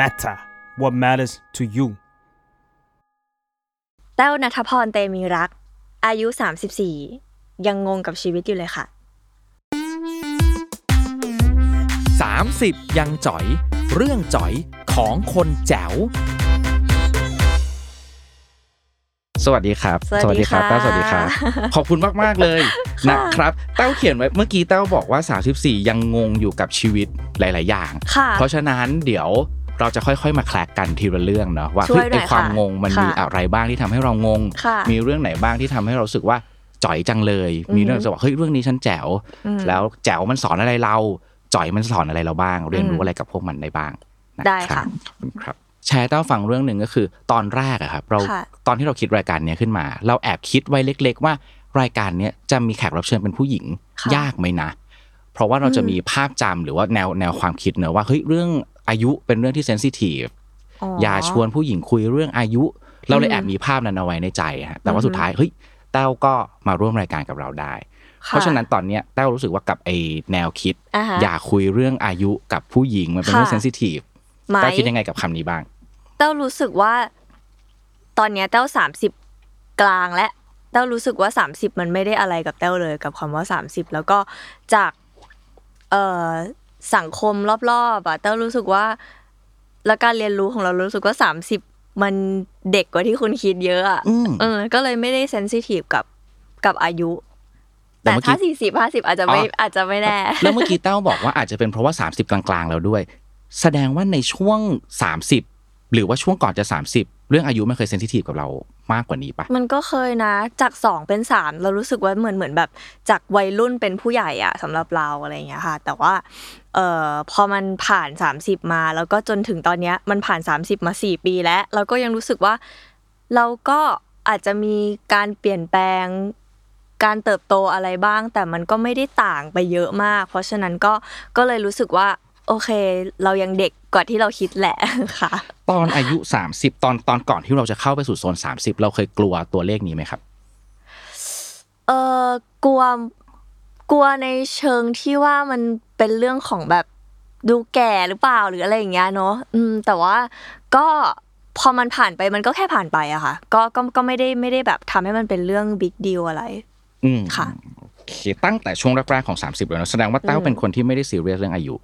matter what matters to you แต้วนัทพรเตมีรัก อายุ 34 ยังงงกับชีวิตอยู่เลยค่ะ 30 ยังจ๋อย เรื่องจ๋อยของคนแจ๋ว สวัสดีครับสวัสดีค่ะแต้วสวัสดีครับ ขอบคุณมาก ๆ เลยค่ะนะครับแต้วเขียนไว้เมื่อกี้แต้วบอกว่า 34 ยังงงอยู่กับชีวิตหลาย ๆ อย่างค่ะเพราะฉะนั้นเดี๋ยว เราจะค่อยๆ มาแคลกกันทีละเรื่องเนาะว่าช่วยเฮ้ยหน่ไออยความค่ะงงมันค่ะมีอะไรบ้างที่ทำให้เรางงค่ะมีเรื่องไหนบ้างที่ทำให้เรารู้สึกว่าจ่อยจังเลย มีเรื่องจะบอกเฮ้ยเรื่องนี้ฉันแจ๋วอืมแล้วแจ๋วมันสอนอะไรเรา จ่อยมันสอนอะไรเราบ้าง เรียนรู้อืมอะไรกับพวกมันได้บ้างนได้รับค่ะขอบคุณครับแชร์เต้าฟังเรื่องหนึ่งก็คือ ตอนแรกอะครับเราค่ะตอนที่เราคิดรายการเนี้ยขึ้นมา เราแอบคิดไว้เล็ก ๆ ว่ารายการเนี้ยจะมีแขกรับเชิญเป็นผู้หญิงค่ะยากไหมนะ เพราะว่าเราจะมีภาพจำหรือว่าแนวแนวความคิดเนอะว่าเฮ้ยเรื่อง อายุเป็นเรื่องที่เซนซิทีฟอย่าชวนผู้หญิงคุยเรื่องอายุ เราเลยแอบมีภาพนั้นเอาไว้ในใจฮะแต่ว่าสุดท้ายเฮ้ยแต้วก็มาร่วมรายการกับเราได้ค่เพราะฉะนั้นตอนเนี้ยแต้วรู้สึกว่ากับไอแนวคิดอ่าฮะอย่าคุยเรื่องอายุกับผู้หญิงมันเป็นเรื่องค่ะเซนซิทีฟไหมแต้วคิดยังไงกับคำนี้บ้างเต้ารู้สึกว่า ตอนเนี้ยเต้าสามสิบกลางและเต้ารู้สึกว่าสามสิบมันไม่ได้อะไรกับเต้าเลยกับคำว่าสามสิบแล้วก็จากเอ่อ สังคมรอบๆอะเต้ารู้สึกว่า และการเรียนรู้ของเรารู้สึกว่าสามสิบมันเด็กกว่าที่คุณคิดเยอะอะอืมเออ ก็เลยไม่ได้เซนซิทีฟกับกับอายุ แต่แต่เมื่อกี้ถ้าสี่สิบห้าสิบอาจจะไม่อ๋อออาจจะไม่แน่แล้วเมื่อกี้แต้วบอกว่าอาจจะเป็นเพราะว่า30กลางๆแล้วด้วย แสดงว่าในช่วง30หรือว่าช่วงก่อนจะ30เรื่องอายุไม่เคยเซนซิทีฟกับเรา มากกว่านี้ปะมันก็เคยนะ จากสองเป็นสามเรารู้สึกว่าเหมือนเหมือนแบบ จากวัยรุ่นเป็นผู้ใหญ่อะสำหรับเราอะไรอย่างเงี้ยค่ะ แต่ว่าเอ่อพอมันผ่าน 30 มาแล้วก็จนถึงตอนเนี้ยมันผ่าน 30 มา 4 ปีแล้ว เราก็ยังรู้สึกว่าเราก็อาจจะมีการเปลี่ยนแปลงการเติบโตอะไรบ้าง แต่มันก็ไม่ได้ต่างไปเยอะมาก เพราะฉะนั้นก็ก็เลยรู้สึกว่า โอเค เรายังเด็กกว่าที่เราคิดแหละค่ะ ตอนอายุ 30 ตอนตอนก่อนที่เราจะเข้าไปสู่โซน 30 เราเคยกลัวตัวเลขนี้ไหมครับ เออกลัวกลัวในเชิงที่ว่ามันเป็นเรื่องของแบบดูแก่หรือเปล่าหรืออะไรอย่างเงี้ยเนาะอืม แต่ว่าก็พอมันผ่านไปมันก็แค่ผ่านไปอะค่ะ ก็ก็ก็ไม่ได้ไม่ได้แบบทำให้มันเป็นเรื่องบิ๊กดีลอะไร อืมค่ะโอเคตั้งแต่ช่วงแรกๆของ 30เลยนะแสดงว่าแต้วอืมเป็นคนที่ไม่ได้ซีเรียสเรื่องอายุ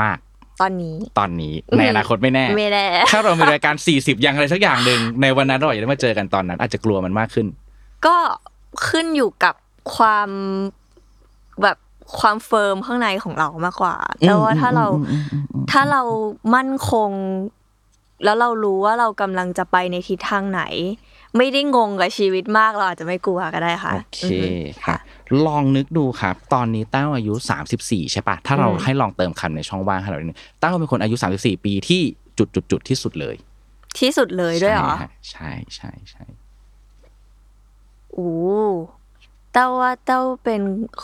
มาก ตอนนี้ตอนนี้ในอนาคตไม่แน่ไม่แน่ถ้าเรามีรายการ 40 อย่างอะไรสักอย่างหนึ่งในวันนั้นเราอาจจะได้มาเจอกันตอนนั้น อาจจะกลัวมันมากขึ้น ก็ขึ้นอยู่กับความแบบความเฟิร์มข้างในของเรามากกว่า แต่ว่าถ้าเราถ้าเรามั่นคง แล้วเรารู้ว่าเรากำลังจะไปในทิศทางไหน ไม่ได้งงกับชีวิตมากเราอาจจะไม่กลัวก็ได้ค่ะโอเคอือฮึค่ะ ลองนึกดูครับ ตอนนี้เต้าอายุ 34 ใช่ปะถ้าเราอืมให้ลองเติมคำในช่องว่างให้เรานิดนึงเต้าเป็นคนอายุ 34 ปีที่จุดจุดจุดๆๆที่สุดเลย ที่สุดเลยด้วยเหรอใช่ฮะใช่ใช่ใช่โอ้เต้าว่าเต้าเป็น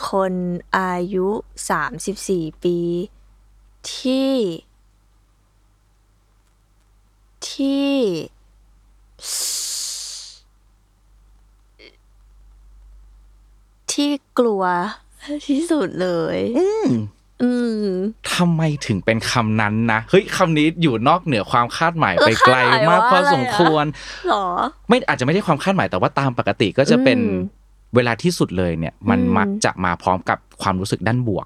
คนอายุสามสิบสี่ปี ที่ ที่ ที่กลัวที่สุดเลย อืมอืมทำไมถึงเป็นคำนั้นนะเฮ้ยคำนี้อยู่นอกเหนือความคาดหมายไปไกลคาดหมายมากว่าพออะไรสมควรหรอ ไม่อาจจะไม่ได้ความคาดหมายแต่ว่าตามปกติก็จะเป็นอืมเวลาที่สุดเลยเนี่ย มันอืมมักจะมาพร้อมกับความรู้สึกด้านบวก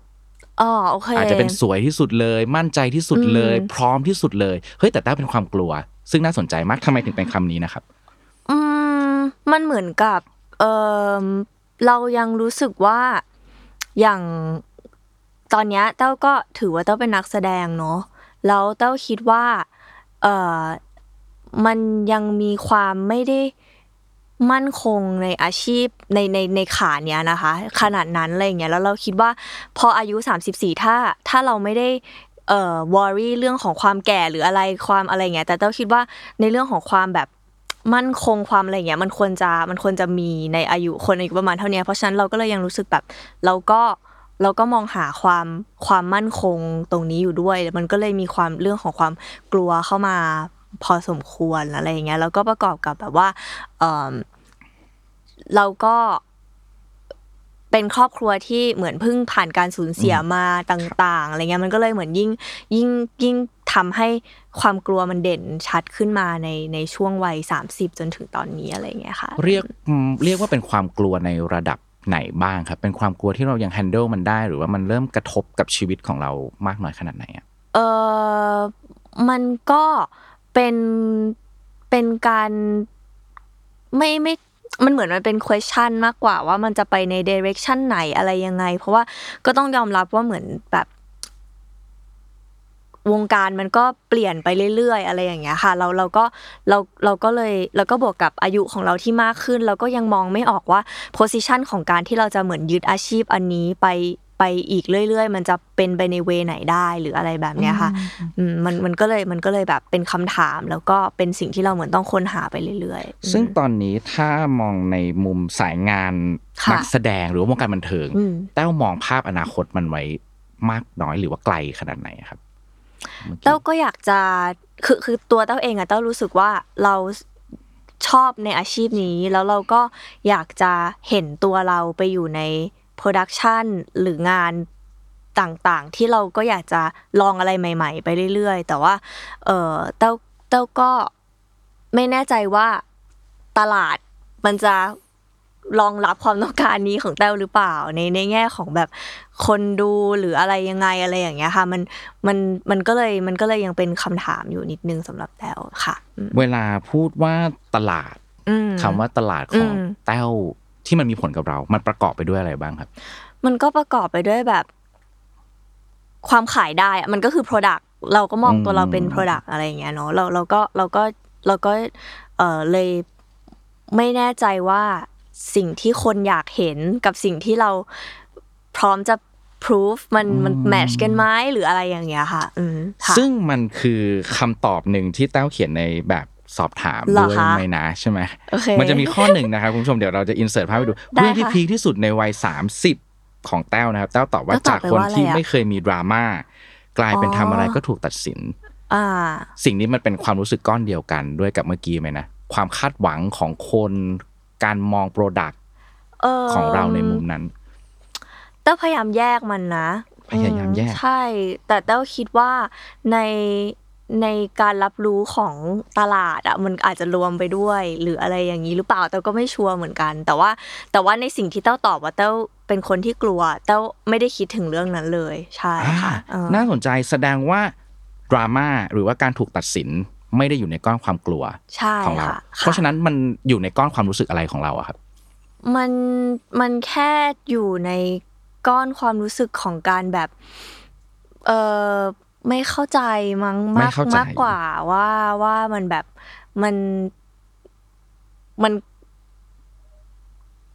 อ๋อโอเคอาจจะเป็นสวยที่สุดเลย มั่นใจที่สุดเลยอืมพร้อมที่สุดเลยเฮ้ยแต่ต้าเป็นความกลัว ซึ่งน่าสนใจมากทำไมถึงเป็นคำนี้นะครับ อืมมันเหมือนกับเออ เรายังรู้สึกว่าอย่างตอนนี้เต้าก็ถือว่าเต้าเป็นนักแสดงเนาะแล้วเต้าคิดว่าเออมันยังมีความไม่ได้มั่นคงในอาชีพในในในขาเนี้ยนะคะ ขนาดนั้นอะไรเงี้ยแล้วเราคิดว่าพออายุ 34 ถ้าถ้าเราไม่ได้เอ่อวอรี่เรื่องของความแก่หรืออะไรความอะไรเงี้ยแต่เต้าคิดว่าในเรื่องของความแบบ มั่นคงความอะไรเงี้ยมันควรจะมันควรจะมีในอายุคนอายุประมาณเท่านี้เพราะฉะนั้นเราก็เลยยังรู้สึกแบบเราก็เราก็มองหาความความมั่นคงตรงนี้อยู่ด้วย มันก็เลยมีความเรื่องของความกลัวเข้ามาพอสมควรอะไรอย่างเงี้ยแล้วก็ประกอบกับแบบว่าเออเราก็ เป็นครอบครัวที่เหมือนเพิ่งผ่านการสูญเสียมาต่าง ๆอะไรเงี้ยมันก็เลยเหมือนยิ่งยิ่งยิ่งทำให้ความกลัวมันเด่นชัดขึ้นมาในในช่วงวัย 30 จนถึงตอนนี้อะไรเงี้ยค่ะ เรียกอืมเรียกว่าเป็นความกลัวในระดับไหนบ้างครับ เป็นความกลัวที่เรายัง handle มันได้หรือว่ามันเริ่มกระทบกับชีวิตของเรามากน้อยขนาดไหนอะเออมันก็เป็นเป็นการไม่ไม่ มันเหมือนมันเป็น question มากกว่าว่ามันจะไปใน direction ไหนอะไรยังไง เพราะว่าก็ต้องยอมรับว่าเหมือนแบบวงการมันก็เปลี่ยนไปเรื่อยๆ อะไรอย่างเงี้ยค่ะ เราเราก็เราเราก็เลยเราก็บวกกับอายุของเราที่มากขึ้น เราก็ยังมองไม่ออกว่า position ของการที่เราจะเหมือนยึดอาชีพอันนี้ไป ไปอีกเรื่อย ๆ มันจะเป็นไปในเวไหนได้หรืออะไรแบบเนี้ยค่ะอืมมันมันก็เลยมันก็เลยแบบเป็นคำถาม แล้วก็เป็นสิ่งที่เราเหมือนต้องค้นหาไปเรื่อยๆ ซึ่งตอนนี้ถ้ามองในมุมสายงานค่ะนักแสดงหรือว่าวงการบันเทิงอืมแต้วมองภาพอนาคตมันไว้มากน้อยหรือว่าไกลขนาดไหนครับมื่อกี้เต้าก็อยากจะคือคือตัวเต้าเองอะเต้ารู้สึกว่าเราชอบในอาชีพนี้ แล้วเราก็อยากจะเห็นตัวเราไปอยู่ใน โปรดักชันหรืองานต่างๆ ที่เราก็อยากจะลองอะไรใหม่ ๆ ไปเรื่อยๆ แต่ว่า เออเต้าเต้าก็ไม่แน่ใจว่าตลาดมันจะรองรับความต้องการนี้ของแต้วหรือเปล่า ในในแง่ของแบบคนดูหรืออะไรยังไงอะไรอย่างเงี้ยค่ะ มันมันมันก็เลยมันก็เลยยังเป็นคำถามอยู่นิดนึงสำหรับแต้วค่ะอืมเวลาพูดว่าตลาดอืมคำว่าตลาดของอืมแต้ว ที่มันมีผลกับเรา มันประกอบไปด้วยอะไรบ้างครับ มันก็ประกอบไปด้วยแบบ ความขายได้อะมันก็คือ Product เราก็มองตัวเราเป็นอืม Product อะไรอย่างเงี้ยเนาะเราเราก็เราก็เราก็เออเลยไม่แน่ใจว่าสิ่งที่คนอยากเห็นกับสิ่งที่เราพร้อมจะ proof มันมันแมทชกันไหมหรืออะไรอย่างเงี้ยค่ะ อืมค่ะซึ่งมันคือคำตอบหนึ่งที่แต้วเขียนในแบบ สอบถามเหรอด้วยคะไหมนะใช่ไหมโอเคมันจะมีข้อหนึ่งนะครับคุณผู้ชมเดี๋ยวเราจะอินเสิร์ตภาพให้ดูได้เรื่องที่ค่ะพีคที่สุดในวัย 30 ของแต้วนะครับ แต้วตอบว่าแล้วตอบจากคนไปว่าอะไรที่อะไม่เคยมีดราม่ากลายเป็นอ๋อทำอะไรก็ถูกตัดสินอ่าสิ่งนี้มันเป็นความรู้สึกก้อนเดียวกันด้วยกับเมื่อกี้ไหมนะความคาดหวังของคนการมองโปรดักต์เออของเราในมุมนั้นเต้าพยายามแยกมันนะพยายามแยกอืใช่ แต่เต้าคิดว่าใน ในการรับรู้ของตลาดอะมันอาจจะรวมไปด้วย หรืออะไรอย่างนี้หรือเปล่าเต้าก็ไม่ชัวร์เหมือนกัน แต่ว่าแต่ว่าในสิ่งที่เต้าตอบว่าเต้าเป็นคนที่กลัว เต้าไม่ได้คิดถึงเรื่องนั้นเลย ใช่ค่ะเออน่าสนใจแสดงว่าดราม่าหรือว่าการถูกตัดสินไม่ได้อยู่ในก้อนความกลัวใช่ของเราค่ะเพราะฉะนั้นมันอยู่ในก้อนความรู้สึกอะไรของเราอะครับ มันมันแค่อยู่ในก้อนความรู้สึกของการแบบ เออ ไม่เข้าใจมั้งไม่มากเข้าใจมากกว่าว่าว่ามันแบบมันมัน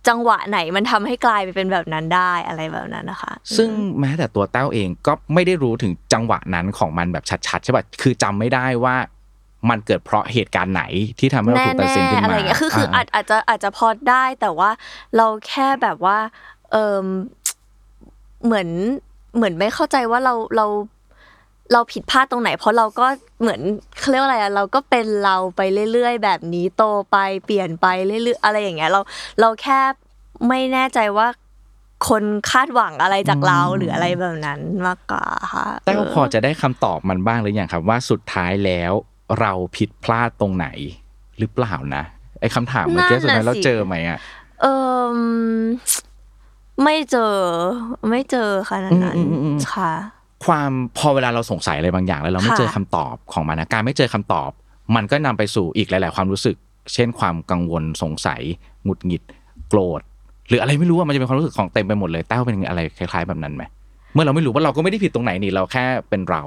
จังหวะไหนมันทำให้กลายไปเป็นแบบนั้นได้อะไรแบบนั้นนะคะ ซึ่งแม้แต่ตัวแต้วเองก็ไม่ได้รู้ถึงจังหวะนั้นของมันแบบชัดๆใช่ป่ะคือจำไม่ได้ว่ามันเกิดเพราะเหตุการณ์ไหนที่ทำให้เราแน่ถูกตัดสินๆขึ้นอะไรมาอย่างเงี้ยคือคืออาจอาจจะอาจจะพอได้แต่ว่าเราแค่แบบว่า เออเหมือนเหมือนไม่เข้าใจว่าเราเรา เราผิดพลาดตรงไหน เพราะเราก็เหมือนเขาเรียกว่าอะไรอะเราก็เป็นเราไปเรื่อยๆ แบบนี้โตไปเปลี่ยนไปเรื่อยๆอะไรอย่างเงี้ยเราเราแค่ไม่แน่ใจว่าคนคาดหวังอะไรจากเราหรืออะไรแบบนั้นมากกว่าค่ะแต้วเออพอจะได้คำตอบมันบ้างหรือยังครับว่าสุดท้ายแล้วเราผิดพลาดตรงไหนหรือเปล่านะไอ้คำถามเมื่อกี้สุดท้ายเราเจอไหมอะเออไม่เจอ ไม่เจอขนาดนั้นอืมอืมอืมค่ะ ความพอเวลาเราสงสัยอะไรบางอย่างแล้วเราไม่ค่ะเจอคำตอบของมันนะการไม่เจอคำตอบ มันก็นำไปสู่อีกหลาย ๆ ความรู้สึก เช่นความกังวลสงสัยหงุดหงิดโกรธหรืออะไรไม่รู้ว่ามันจะเป็นความรู้สึกของเต็มไปหมดเลยแต้วเป็นอะไรคล้าย ๆ แบบนั้นไหมเมื่อเราไม่รู้ว่าเราก็ไม่ได้ผิดตรงไหนนี่เราแค่เป็นเรา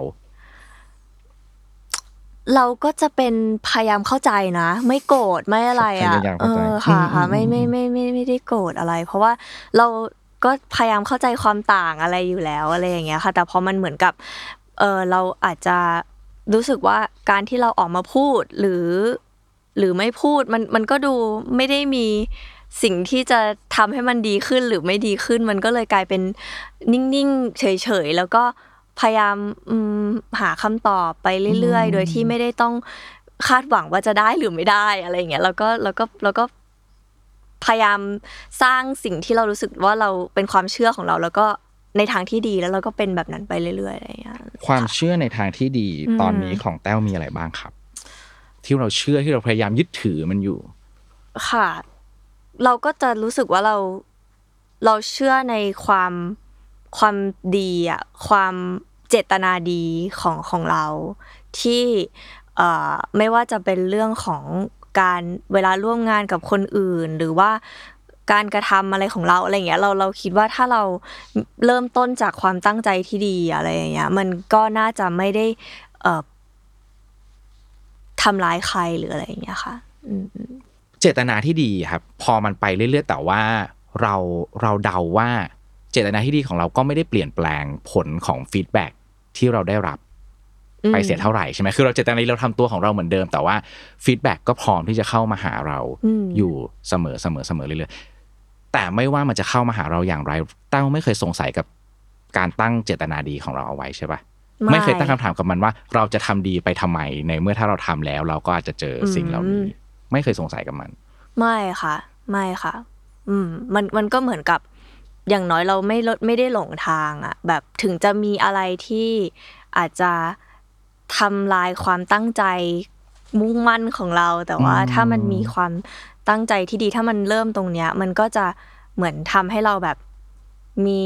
เราก็จะเป็นพยายามเข้าใจนะ ไม่โกรธไม่อะไรอะพยายามเอเข้าใจอค่ะอืมค่ะอืมไม่ไม่ไม่ไม่ไม่ได้โกรธอะไร เพราะว่าเรา ก็พยายามเข้าใจความต่างอะไรอยู่แล้วอะไรอย่างเงี้ยค่ะ แต่พอมันเหมือนกับเออเราอาจจะรู้สึกว่าการที่เราออกมาพูดหรือ หรือไม่พูดมันมันก็ดูไม่ได้มีสิ่งที่จะทำให้มันดีขึ้นหรือไม่ดีขึ้น มันก็เลยกลายเป็นนิ่งๆเฉยๆแล้วก็พยายามอืมหาคำตอบไปเรื่อยๆ โดยที่ไม่ได้ต้องคาดหวังว่าจะได้หรือไม่ได้อะไรอย่างเงี้ยแล้วก็แล้วก็แล้วก็ พยายามสร้างสิ่งที่เรารู้สึกว่าเราเป็นความเชื่อของเรา แล้วก็ในทางที่ดีแล้วเราก็เป็นแบบนั้นไปเรื่อยๆอะไรอย่างเงี้ยความเชื่อในทางที่ดีอืมตอนนี้ของแต้วมีอะไรบ้างครับ ที่เราเชื่อที่เราพยายามยึดถือมันอยู่ ค่ะ เราก็จะรู้สึกว่าเราเราเชื่อในความความดีอะความเจตนาดีของของเราที่เอ่อไม่ว่าจะเป็นเรื่องของ การเวลาร่วมงานกับคนอื่น หรือว่าการกระทำอะไรของเราอะไรอย่างเงี้ยเราเราคิดว่าถ้าเราเริ่มต้นจากความตั้งใจที่ดีอะไรอย่างเงี้ยมันก็น่าจะไม่ได้เอ่อทำร้ายใครหรืออะไรอย่างเงี้ยค่ะเจตนาที่ดีครับ พอมันไปเรื่อยๆแต่ว่าเราเราเดาว่าเจตนาที่ดีของเราก็ไม่ได้เปลี่ยนแปลงผลของ feedback ที่เราได้รับ ไปเสียเท่าไหร่ใช่ไหมคือเราเจตนาดีเราทำตัวของเราเหมือนเดิม แต่ว่า feedback ก็พร้อมที่จะเข้ามาหาเราอืมอยู่เสมอเสมอเสมอเรื่อยๆแต่ไม่ว่ามันจะเข้ามาหาเราอย่างไรเต้าไม่เคยสงสัยกับการตั้งเจตนาดีของเราเอาไว้ใช่ปะไม่เคยตั้งคำถามกับมันว่า เราจะทำดีไปทำไมในเมื่อถ้าเราทำแล้ว เราก็อาจจะเจอสิ่งเหล่านี้ ไม่เคยสงสัยกับมัน ไม่ค่ะ ไม่ค่ะ อืม มันมันก็เหมือนกับอย่างน้อยเราไม่ลดไม่ได้หลงทางอะแบบถึงจะมีอะไรที่อาจจะ ทำลายความตั้งใจมุ่งมั่นของเรา แต่ว่าอืมถ้ามันมีความตั้งใจที่ดีถ้ามันเริ่มตรงเนี้ย มันก็จะเหมือนทำให้เราแบบมี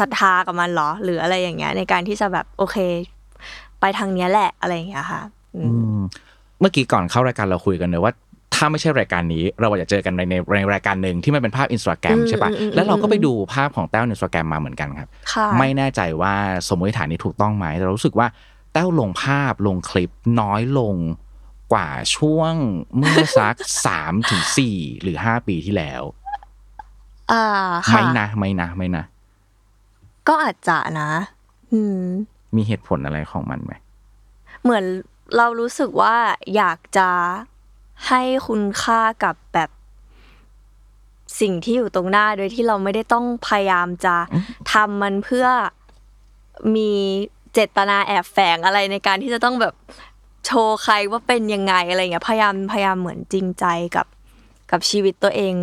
ศรัทธากับมันเหรอ หรืออะไรอย่างเงี้ย ในการที่จะแบบโอเค ไปทางเนี้ยแหละอะไรอย่างเงี้ยค่ะอืมอืมเมื่อกี้ก่อนเข้ารายการเราคุยกันเลยว่าถ้าไม่ใช่รายการนี้ เราอาจจะเจอกันในในในรายการหนึ่งที่มันเป็นภาพอินสตาแกรมอืมใช่ปะอืมอืมแล้วเราก็ไปดูภาพของแต้วในอินสตาแกรมมาเหมือนกันครับค่ะไม่แน่ใจว่าสมมติฐานนี้ถูกต้องไหมแต่เรารู้สึกว่า แต้วลงภาพลงคลิปน้อยลงกว่าช่วงเมื่อสักสามถึงสี่หรือห้าปีที่แล้วอ่าค่ะไม่นะไม่นะไม่นะก็อาจจะนะ อืม มีเหตุผลอะไรของมันไหมเหมือนเรารู้สึกว่าอยากจะให้คุณค่ากับแบบสิ่งที่อยู่ตรงหน้าโดยที่เราไม่ได้ต้องพยายามจะทำมันเพื่อมี เจตนาแอบแฝงอะไรในการที่จะต้องแบบโชว์ใครว่าเป็นยังไงอะไรเงี้ยพยายามพยายามเหมือนจริงใจกับกับชีวิตตัวเอง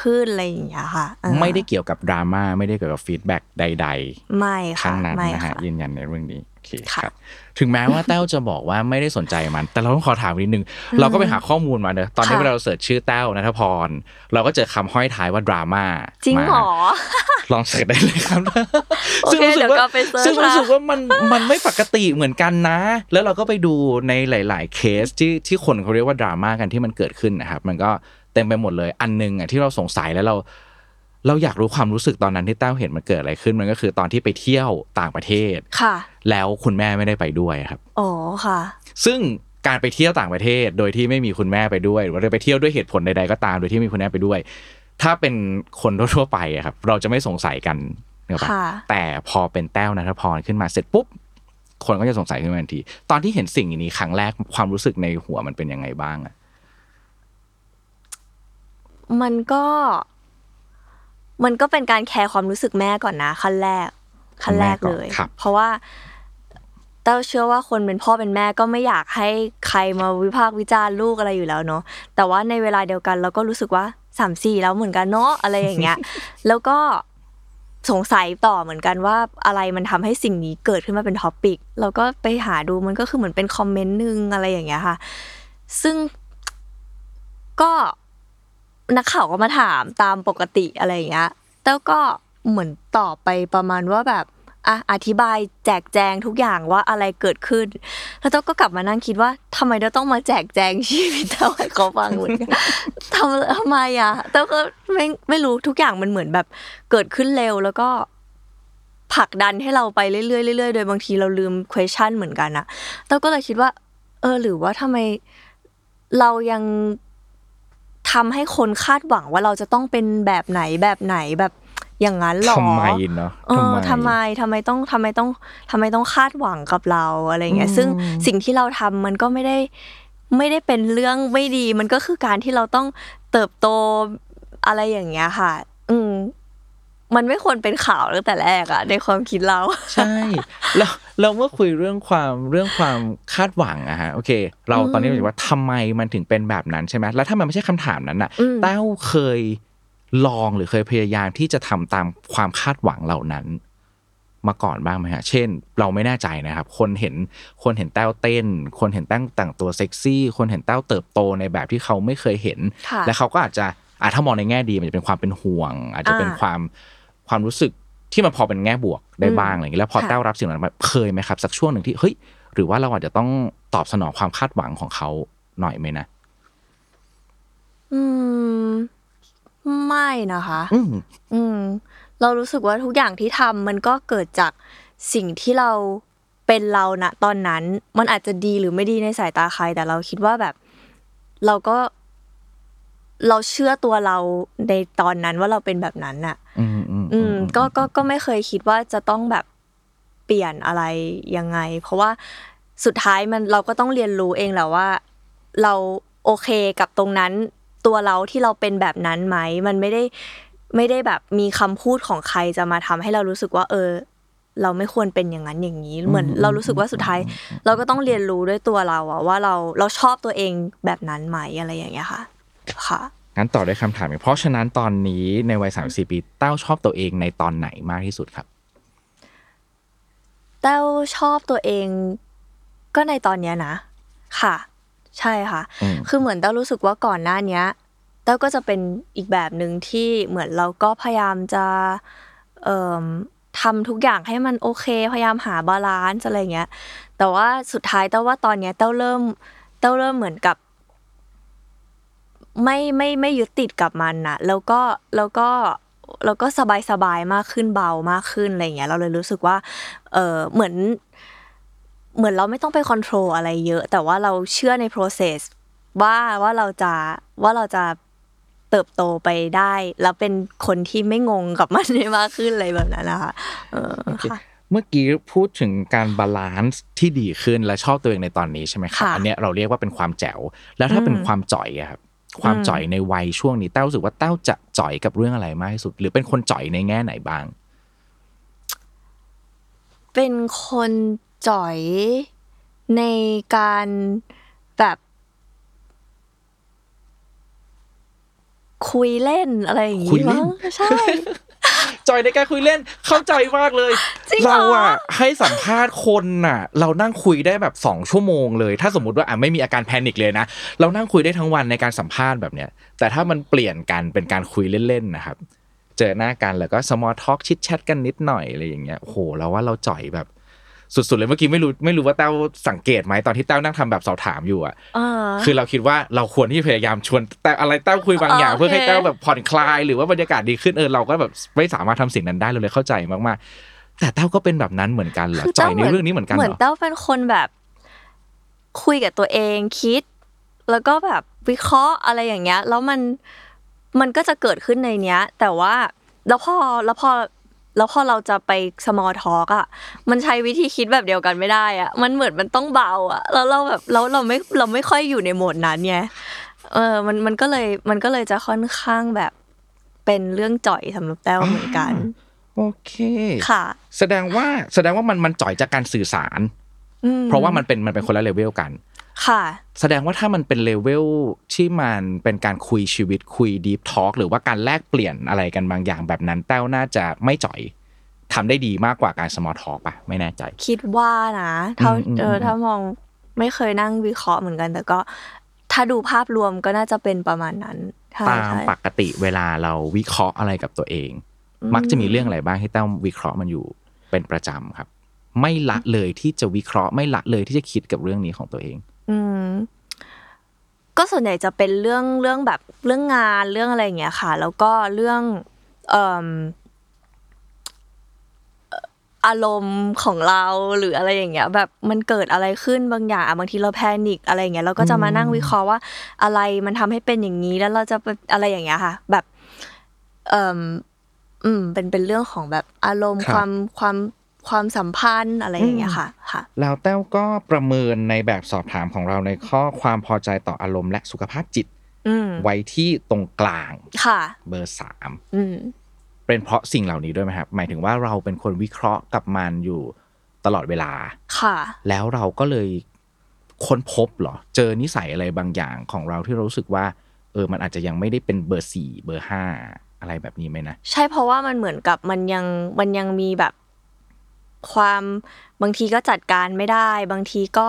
ขึ้นอะไรอย่างเงี้ยค่ะเออไม่ได้เกี่ยวกับดราม่าไม่ได้เกี่ยวกับ feedback ใด ๆ ไม่ค่ะทั้งนั้นไม่นะฮะค่ะยืนยันในเรื่องนี้โอ เคค่ะครับถึงแม้ว่าแต้วจะบอกว่าไม่ได้สนใจมัน แต่เราต้องขอถามนิดนึง เราก็ไปหาข้อมูลมาเนอะตอนนี้ค่ะเวลาเรา search ชื่อแต้วณฐพร เราก็เจอคำห้อยท้ายว่าดราม่าจริงมาเหรอลองเสิร์ชได้เลยครับโอเคเดี๋ยวก็ไปเสิร์ชซึ่งรู้สึกละว่ามันมันไม่ปกติเหมือนกันนะ แล้วเราก็ไปดูในหลาย ๆ เคสที่ที่คนเขาเรียกว่าดราม่ากันที่มันเกิดขึ้นนะครับ มันก็เต็มไปหมดเลย อันหนึงอะที่เราสงสัยแล้วเรา เราอยากรู้ความรู้สึกตอนนั้นที่แต้วเห็นมันเกิดอะไรขึ้นมันก็คือตอนที่ไปเที่ยวต่างประเทศค่ะ แล้วคุณแม่ไม่ได้ไปด้วยครับอ๋อค่ะ ซึ่งการไปเที่ยวต่างประเทศ โดยที่ไม่มีคุณแม่ไปด้วยหรือว่าไปเที่ยวด้วยเหตุผลใดๆก็ตาม โดยที่ไม่มีคุณแม่ไปด้วย ถ้าเป็นคนทั่วๆไปอะครับ เราจะไม่สงสัยกันเนกอะปะค่ะแต่พอเป็นแต้วนัทพรขึ้นมาเสร็จปุ๊บคนก็จะสงสัยขึ้นมาทันที ตอนที่เห็นสิ่งนี้ครั้งแรกความรู้สึกในหัวมันเป็นยังไงบ้างอะมันก็ มันก็เป็นการแคร์ความรู้สึกแม่ก่อนนะขั้นแรกขั้นแรกเลยครับเพราะว่าเต้าเชื่อว่าคนเป็นพ่อเป็นแม่ก็ไม่อยากให้ใครมาวิพากษ์วิจารณ์ลูกอะไรอยู่แล้วเนาะแต่ว่าในเวลาเดียวกันเราก็รู้สึกว่าสามสี่แล้วเหมือนกันเนาะอะไรอย่างเงี้ย แล้วก็สงสัยต่อเหมือนกันว่าอะไรมันทำให้สิ่งนี้เกิดขึ้นมาเป็นท็อปิกเราก็ไปหาดูมันก็คือเหมือนเป็นคอมเมนต์หนึงอะไรอย่างเงี้ยค่ะ ซึ่งก็ นักข่าวก็มาถามตามปกติอะไรอย่างเงี้ยแต่ก็เหมือนตอบไปประมาณว่าแบบอะอธิบายแจกแจงทุกอย่างว่าอะไรเกิดขึ้น แล้วเต้ก็กลับมานั่งคิดว่าทำไมเราต้องมาแจกแจงชีวิตเต้าให้เขาฟังเหมือนกันทำทำไมอะเต้ก็ไม่ไม่รู้ทุกอย่างมันเหมือนแบบเกิดขึ้นเร็วแล้วก็ผลักดันให้เราไปเรื่อยๆเรื่อยๆโดยบางทีเราลืม question เหมือนกันอะเต้ก็เลยคิดว่า เออหรือว่าทำไมเรายัง ทำให้คนคาดหวังว่าเราจะต้องเป็นแบบไหนแบบไหนแบบอย่างนั้นหรอทำไมเนาะเออทำไมทำไมต้องทำไมต้องทำไมต้องคาดหวังกับเราอะไรเงี้ย ซึ่งสิ่งที่เราทำมันก็ไม่ได้ไม่ได้เป็นเรื่องไม่ดี มันก็คือการที่เราต้องเติบโตอะไรอย่างเงี้ยค่ะอื มมันไม่ควรเป็นข่าวตั้งแต่แรกอะในความคิดเรา ใช่ แล้วเราเมื่อคุยเรื่องความเรื่องความคาดหวังอะฮะโอเค เราตอนนี้เราจะว่าทำไมมันถึงเป็นแบบนั้นใช่ไหมแล้วถ้ามันไม่ใช่คำถามนั้นอะอืมเต้าเคยลองหรือเคยพยายามที่จะทำตามความคาดหวังเหล่านั้น มาก่อนบ้างไหมฮะ เช่น เราไม่แน่ใจนะครับ คนเห็นคนเห็นแต้วเต้น คนเห็นแต้วแต่งตัวเซ็กซี่ คนเห็นแต้วเติบโตในแบบที่เขาไม่เคยเห็นค่ะและเขาก็อาจจะอะถ้ามองในแง่ดีมันจะเป็นความเป็นห่วง อาจจะเป็นอ่าความ ความรู้สึกที่มันพอเป็นแง่บวกได้บ้างอืมอะไรอย่างนี้แล้วพอค่ะแต้วรับสิ่งนั้นมาเคยไหมครับสักช่วงหนึ่งที่เฮ้ยหรือว่าเราอาจจะต้องตอบสนองความคาดหวังของเขาหน่อยไหมนะ อืม ไม่นะคะ อืมอืม เรารู้สึกว่าทุกอย่างที่ทำมันก็เกิดจากสิ่งที่เราเป็นเราณตอนนั้น มันอาจจะดีหรือไม่ดีในสายตาใคร แต่เราคิดว่าแบบ เราก็ เราเชื่อตัวเราในตอนนั้นว่าเราเป็นแบบนั้นน่ะอืมอืมอืมก็ก็ก็ไม่เคยคิดว่าจะต้องแบบเปลี่ยนอะไรยังไง เพราะว่าสุดท้ายมันเราก็ต้องเรียนรู้เองแหละว่า เราโอเคกับตรงนั้น ตัวเราที่เราเป็นแบบนั้นไหม มันไม่ได้ไม่ได้แบบมีคำพูดของใครจะมาทำให้เรารู้สึกว่า เออ เราไม่ควรเป็นอย่างนั้นอย่างนี้เหมือน เรารู้สึกว่าสุดท้าย เราก็ต้องเรียนรู้ด้วยตัวเราอะว่าเราเราชอบตัวเองแบบนั้นไหมอะไรอย่างเงี้ยค่ะ ค่ะงั้นต่อด้วยคำถามอีกเพราะฉะนั้นตอนนี้ในวัยสามสี่ปีเต้าชอบตัวเองในตอนไหนมากที่สุดครับแต้วชอบตัวเอง ก็ในตอนเนี้ยนะ ค่ะ ใช่ค่ะอืมคือเหมือนแต้วรู้สึกว่าก่อนหน้าเนี้ยแต้วก็จะเป็นอีกแบบหนึ่งที่เหมือนเราก็พยายามจะเอ่อมทำทุกอย่างให้มันโอเค พยายามหา balance อะไรเงี้ย แต่ว่าสุดท้ายแต้วว่าตอนเนี้ยแต้วเริ่มแต้วเริ่มเหมือนกับ ไม่ไม่ไม่ยึดติดกับมันนะแล้วก็แล้วก็แล้วก็สบายสบายๆมากขึ้นเบามากขึ้นอะไรเงี้ย เราเลยรู้สึกว่า เออเหมือน เหมือนเราไม่ต้องไปค o n t r o l อะไรเยอะ แต่ว่าเราเชื่อใน process ว่าว่าเราจะว่าเราจะเติบโตไปได้ แล้วเป็นคนที่ไม่งงกับมันได้มากขึ้นอะไรแบบนั้นนะคะเออค่ะเมื่อกี้พูดถึงการ balance ที่ดีขึ้นและชอบตัวเองในตอนนี้ใช่ไหมครับค่ะอันเนี้ยเราเรียกว่าเป็นความแจ๋ว แล้วถ้าเป็นอืมความจ่อยอะครับ ความอืมจ่อยในวัยช่วงนี้เต้ารู้สึกว่าเต้าจะจ่อยกับเรื่องอะไรมากที่สุด หรือเป็นคนจ่อยในแง่ไหนบ้าง เป็นคนจ่อยในการแบบคุยเล่นอะไรอย่างคุยงี้เล่นมั้งใช่ จ่อยในการคุยเล่นเข้าใจมากเลยจริงเหรอเราอะให้สัมภาษณ์คนน่ะเรานั่งคุยได้แบบสองชั่วโมงเลย ถ้าสมมติว่าอะไม่มีอาการแพนิคเลยนะ เรานั่งคุยได้ทั้งวันในการสัมภาษณ์แบบเนี้ย แต่ถ้ามันเปลี่ยนกันเป็นการคุยเล่นๆนะครับ เจอหน้ากันแล้วก็ small talk ชิดแชทกันนิดหน่อยอะไรอย่างเงี้ยโอ้โหเราว่าเราจ่อยแบบ สุดๆเลยเมื่อกี้ไม่รู้ไม่รู้ว่าเต้าสังเกตไหมตอนที่เต้านั่งทำแบบสอบถามอยู่อะอ่าคือเราคิดว่าเราควรที่จะพยายามชวนแต่อะไรเต้าคุยบางอย่างโอเคเพื่อให้เต้าแบบผ่อนคลายหรือว่าบรรยากาศดีขึ้นเออเราก็แบบไม่สามารถทำสิ่งนั้นได้เราเลยเข้าใจมากๆ แต่เต้าก็เป็นแบบนั้นเหมือนกันเหรอคือจ่ต้อยในเรื่องนี้เหมือนกันเหเหมืรอนอเต้าเป็นคนแบบคุยกับตัวเองคิด แล้วก็แบบวิเคราะห์อะไรอย่างเงี้ย แล้วมันมันก็จะเกิดขึ้นในเนี้ย แต่ว่าแล้วพอแล้วพอ แล้วพอเราจะไป small talk อะมันใช้วิธีคิดแบบเดียวกันไม่ได้อะมันเหมือนมันต้องเบาอะแล้วเราแบบแล้วเราไม่เราไม่ค่อยอยู่ในโหมดนั้นไงเออมันมันก็เลยมันก็เลยจะค่อนข้างแบบเป็นเรื่องจ่อยสำหรับแต้วเหมือนกันโอเคค่ะ แสดงว่าแสดงว่ามันมันจ่อยจากการสื่อสารอืมเพราะว่ามันเป็นมันเป็นคนละเลเวลกัน ค่ะ แสดงว่าถ้ามันเป็นเลเวลที่มันเป็นการคุยชีวิตคุยดีฟทอ l k หรือว่าการแลกเปลี่ยนอะไรกันบางอย่างแบบนั้น แต้วน่าจะไม่จ่อยทำได้ดีมากกว่าการ small talk ปะไม่แน่ใจ คิดว่านะเท่าอืมอืมเอออมถ้ามองไม่เคยนั่งวิเคราะห์เหมือนกัน แต่ก็ถ้าดูภาพรวมก็น่าจะเป็นประมาณนั้นใช่ตามใช่ปกติเวลาเราวิเคราะห์อะไรกับตัวเอง มักจะมีเรื่องอะไรบ้างที่ต้องวิเคราะห์มันอยู่เป็นประจำครับ ไม่ละเลยที่จะวิเคราะห์ไม่ละเลยที่จะคิดกับเรื่องนี้ของตัวเอง อืม ก็ส่วนใหญ่จะเป็นเรื่องเรื่องแบบเรื่องงานเรื่องอะไรอย่างเงี้ยค่ะ แล้วก็เรื่องเอ่มเอ่ออารมณ์ของเราหรืออะไรอย่างเงี้ย แบบมันเกิดอะไรขึ้นบางอย่างอะบางทีเราแพนิคอะไรอย่างเงี้ยเราก็จะมานั่งวิเคราะห์ว่า อะไรมันทำให้เป็นอย่างนี้แล้วเราจะไปอะไรอย่างเงี้ยค่ะ แบบ เอ่มอืมเป็นเป็นเรื่องของแบบอารมณ์ครับความความ ความสัมพันธ์อะไรอย่างเงี้ยค่ะค่ะ แล้วแต้วก็ประเมินในแบบสอบถามของเราในข้อความพอใจต่ออารมณ์และสุขภาพจิตอืมไว้ที่ตรงกลางค่ะ เบอร์สามอืมเป็นเพราะสิ่งเหล่านี้ด้วยไหมครับหมายถึงว่าเราเป็นคนวิเคราะห์กับมันอยู่ตลอดเวลาค่ะ แล้วเราก็เลยค้นพบเหรอ เจอนิสัยอะไรบางอย่างของเราที่เรารู้สึกว่า เออ มันอาจจะยังไม่ได้เป็นเบอร์สี่เบอร์ห้าออะไรแบบนี้ไหมนะ ใช่เพราะว่ามันเหมือนกับมันยังมันยังมีแบบ ความบางทีก็จัดการไม่ได้ บางทีก็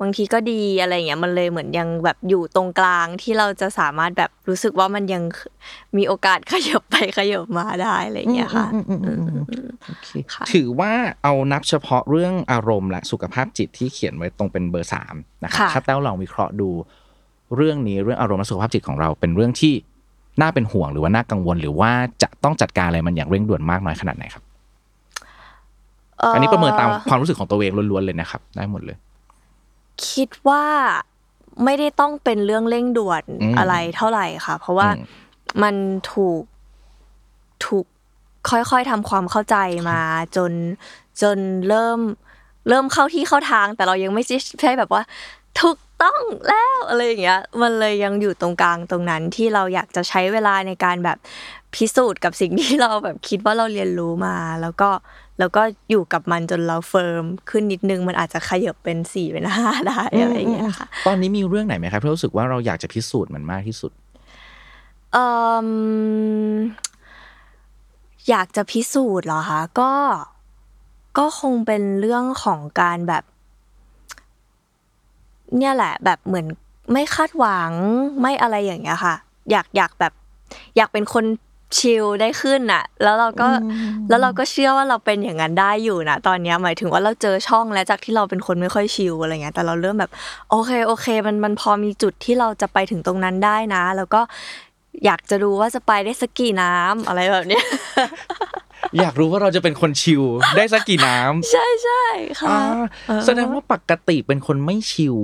บางทีก็ดีอะไรเงี้ยมันเลยเหมือนยังแบบอยู่ตรงกลางที่เราจะสามารถแบบรู้สึกว่ามันยังมีโอกาสขยับไปขยับมาได้อะไรเงี้ยค่ะถือว่าเอานับเฉพาะเรื่องอารมณ์และสุขภาพจิตที่เขียนไว้ตรงเป็นเบอร์สามนะครับถ้าแต้วลองวิเคราะห์ดู เรื่องนี้เรื่องอารมณ์และสุขภาพจิตของเราเป็นเรื่องที่น่าเป็นห่วงหรือว่าน่ากังวล หรือว่าจะต้องจัดการอะไรมันอย่างเร่งด่วนมากน้อยขนาดไหนครับ อันนี้ประเมินตามความรู้สึกของตัวเองล้วนๆเลยนะครับ ได้หมดเลย คิดว่าไม่ได้ต้องเป็นเรื่องเร่งด่วนอืมอะไรเท่าไหร่ค่ะ เพราะว่าอืมมันถูกถูกค่อยๆทำความเข้าใจมาจนจนเริ่ม เริ่มเข้าที่เข้าทาง แต่เรายังไม่ใช่แบบว่า ถูกต้องแล้วอะไรอย่างเงี้ย มันเลยยังอยู่ตรงกลางตรงนั้นที่เราอยากจะใช้เวลาในการแบบพิสูจน์กับสิ่งที่เราแบบคิดว่าเราเรียนรู้มา แล้วก็ แล้วก็อยู่กับมันจนเราเฟิร์มขึ้นนิดนึงมันอาจจะขยับเป็นสี่เป็นห้าได้อะไรอย่างเงี้ยค่ะตอนนี้มีเรื่องไหนไหมครับที่รู้สึกว่าเราอยากจะพิสูจน์มันมากที่สุดเอ่มอยากจะพิสูจน์เหรอคะก็ก็คงเป็นเรื่องของการแบบ เนี่ยแหละ แบบเหมือนไม่คาดหวังไม่อะไรอย่างเงี้ยค่ะ อยากอยากแบบ อยากเป็นคน ชิลได้ขึ้นน่ะ แล้วเราก็แล้วเราก็เชื่อว่าเราเป็นอย่างนั้นได้อยู่นะตอนเนี้ยหมายถึงว่าเราเจอช่องแล้วจากที่เราเป็นคนไม่ค่อยชิลอะไรเงี้ยแต่เราเริ่มแบบโอเคโอเค มันมันพอมีจุดที่เราจะไปถึงตรงนั้นได้นะ แล้วก็อยากจะรู้ว่าจะไปได้สักกี่น้ำอะไรแบบเนี้ยอยากรู้ว่าเราจะเป็นคนชิลได้สักกี่น้ำใช่ใช่ค่ะอ่าเออแสดงว่าปกติเป็นคนไม่ชิล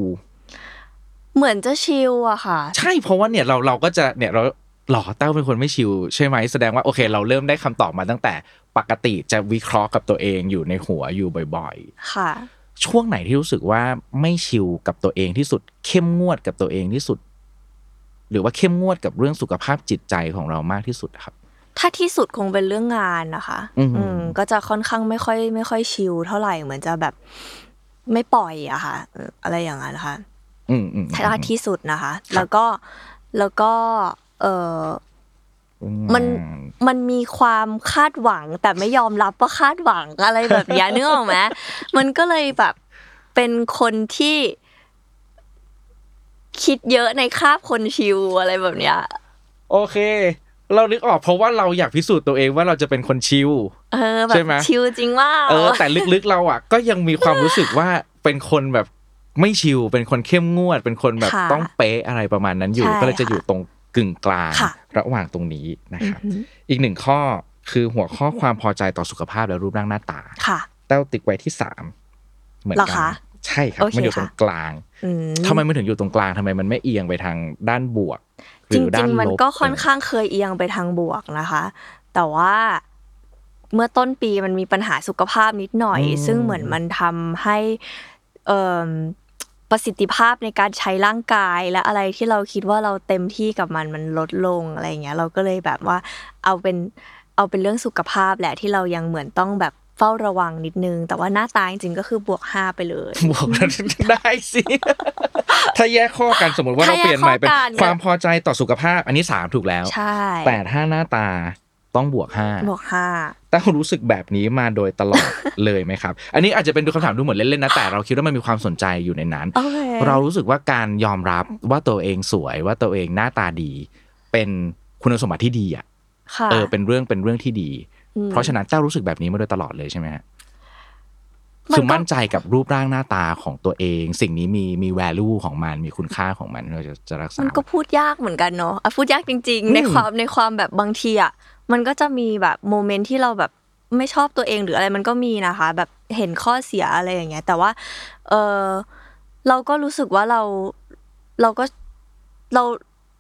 เหมือนจะชิลอะค่ะ ใช่เพราะว่าเนี่ยเราเราก็จะเนี่ยเรา หล่อเต้าเป็นคนไม่ชิลใช่ไหมแสดงว่าโอเค เราเริ่มได้คำตอบมาตั้งแต่ปกติจะวิเคราะห์กับตัวเองอยู่ในหัวอยู่บ่อยค่ะๆช่วงไหนที่รู้สึกว่าไม่ชิลกับตัวเองที่สุด เข้มงวดกับตัวเองที่สุด หรือว่าเข้มงวดกับเรื่องสุขภาพจิตใจของเรามากที่สุดครับ ถ้าที่สุดคงเป็นเรื่องงานนะคะ อืมอืมก็จะค่อนข้างไม่ค่อย ไม่ค่อยชิลเท่าไหร่เหมือนจะแบบไม่ปล่อยอะค่ะเอออะไรอย่างนั้นค่ะอืมอืมถ้าที่สุดนะคะ แล้วก็แล้วก็ เออมันมันมีความคาดหวัง แต่ไม่ยอมรับว่าคาดหวังอะไรแบบเนี้ยนึกออกไหมมันก็เลยแบบเป็นคนที่ คิดเยอะในคาบคนชิวอะไรแบบเนี้ยโอเค เรานึกออกเพราะว่าเราอยากพิสูจน์ตัวเองว่าเราจะเป็นคนชิลเออแบใช่บไหมชิวจริงว่าเออ แต่ลึกๆเราอะ ก็ยังมีความรู้สึกว่าเป็นคนแบบไม่ชิลเป็นคนเข้มงวด เป็นคนแบบค่ะต้องเป๊ะอะไรประมาณนั้นอยู่ใช่ก็เลยจะค่ะอยู่ตรง กึ่งกลางค่ะระหว่างตรงนี้นะครับอือหืออีกหนึ่งข้อคือหัวข้อความพอใจต่อสุขภาพและรูปร่างหน้าตาค่ะแต้วติ๊กไว้ที่สามเหมือนเหรกัอคะใช่ครับโอเคมันอยู่ตรงค่ะกลางอืมทำไมมันถึงอยู่ตรงกลางทำไมมันไม่เอียงไปทางด้านบวกหจรือริด้างนๆมันลบก็ค่อนข้างเคยเอียงไปทางบวกนะคะ แต่ว่าเมื่อต้นปีมันมีปัญหาสุขภาพนิดหน่อย ซึ่งเหมือนมันทำให้เอ่ม ประสิทธิภาพในการใช้ร่างกายและอะไรที่เราคิดว่าเราเต็มที่กับมันมันลดลงอะไรเงี้ยเราก็เลยแบบว่าเอาเป็นเอาเป็นเรื่องสุขภาพแหละที่เรายังเหมือนต้องแบบเฝ้าระวังนิดนึง แต่ว่าหน้าตาจริงๆก็คือบวกห้าไปเลยบวกแล้วได้สิถ้าแยกข้อกันสมมติว่าเราถ้าแยกเปลี่ยนใหม่เป็นข้อกันความพอใจต่อสุขภาพอันนี้สามถูกแล้วใช่แต่ถ้าหน้าตา ต้องบวกห้าบวกห้าแต่รู้สึกแบบนี้มาโดยตลอดเลยไหมครับ อันนี้อาจจะเป็นดูคำถามดูเหมือนเล่นๆนะ แต่เราคิดว่ามันมีความสนใจอยู่ในนั้นโอเคเรารู้สึกว่าการยอมรับว่าตัวเองสวยว่าตัวเองหน้าตาดี เป็นคุณสมบัติที่ดีอะค่ะเออเป็นเรื่องเป็นเรื่องที่ดีอืมเพราะฉะนั้นเจ้ารู้สึกแบบนี้มาโดยตลอดเลยใช่ไหมฮะมันก็คือมั่นใจกับรูปร่างหน้าตาของตัวเอง สิ่งนี้มีมี value ของมันมีคุณค่าของมันเราจะจะรักษา มันก็พูดยากเหมือนกันเนาะอะพูดยากจริงอืมๆในความในความแบบบางทีอะ มันก็จะมีแบบโมเมนต์ที่เราแบบไม่ชอบตัวเองหรืออะไรมันก็มีนะคะ แบบเห็นข้อเสียอะไรอย่างเงี้ย แต่ว่า เออเราก็รู้สึกว่าเราเราก็เรา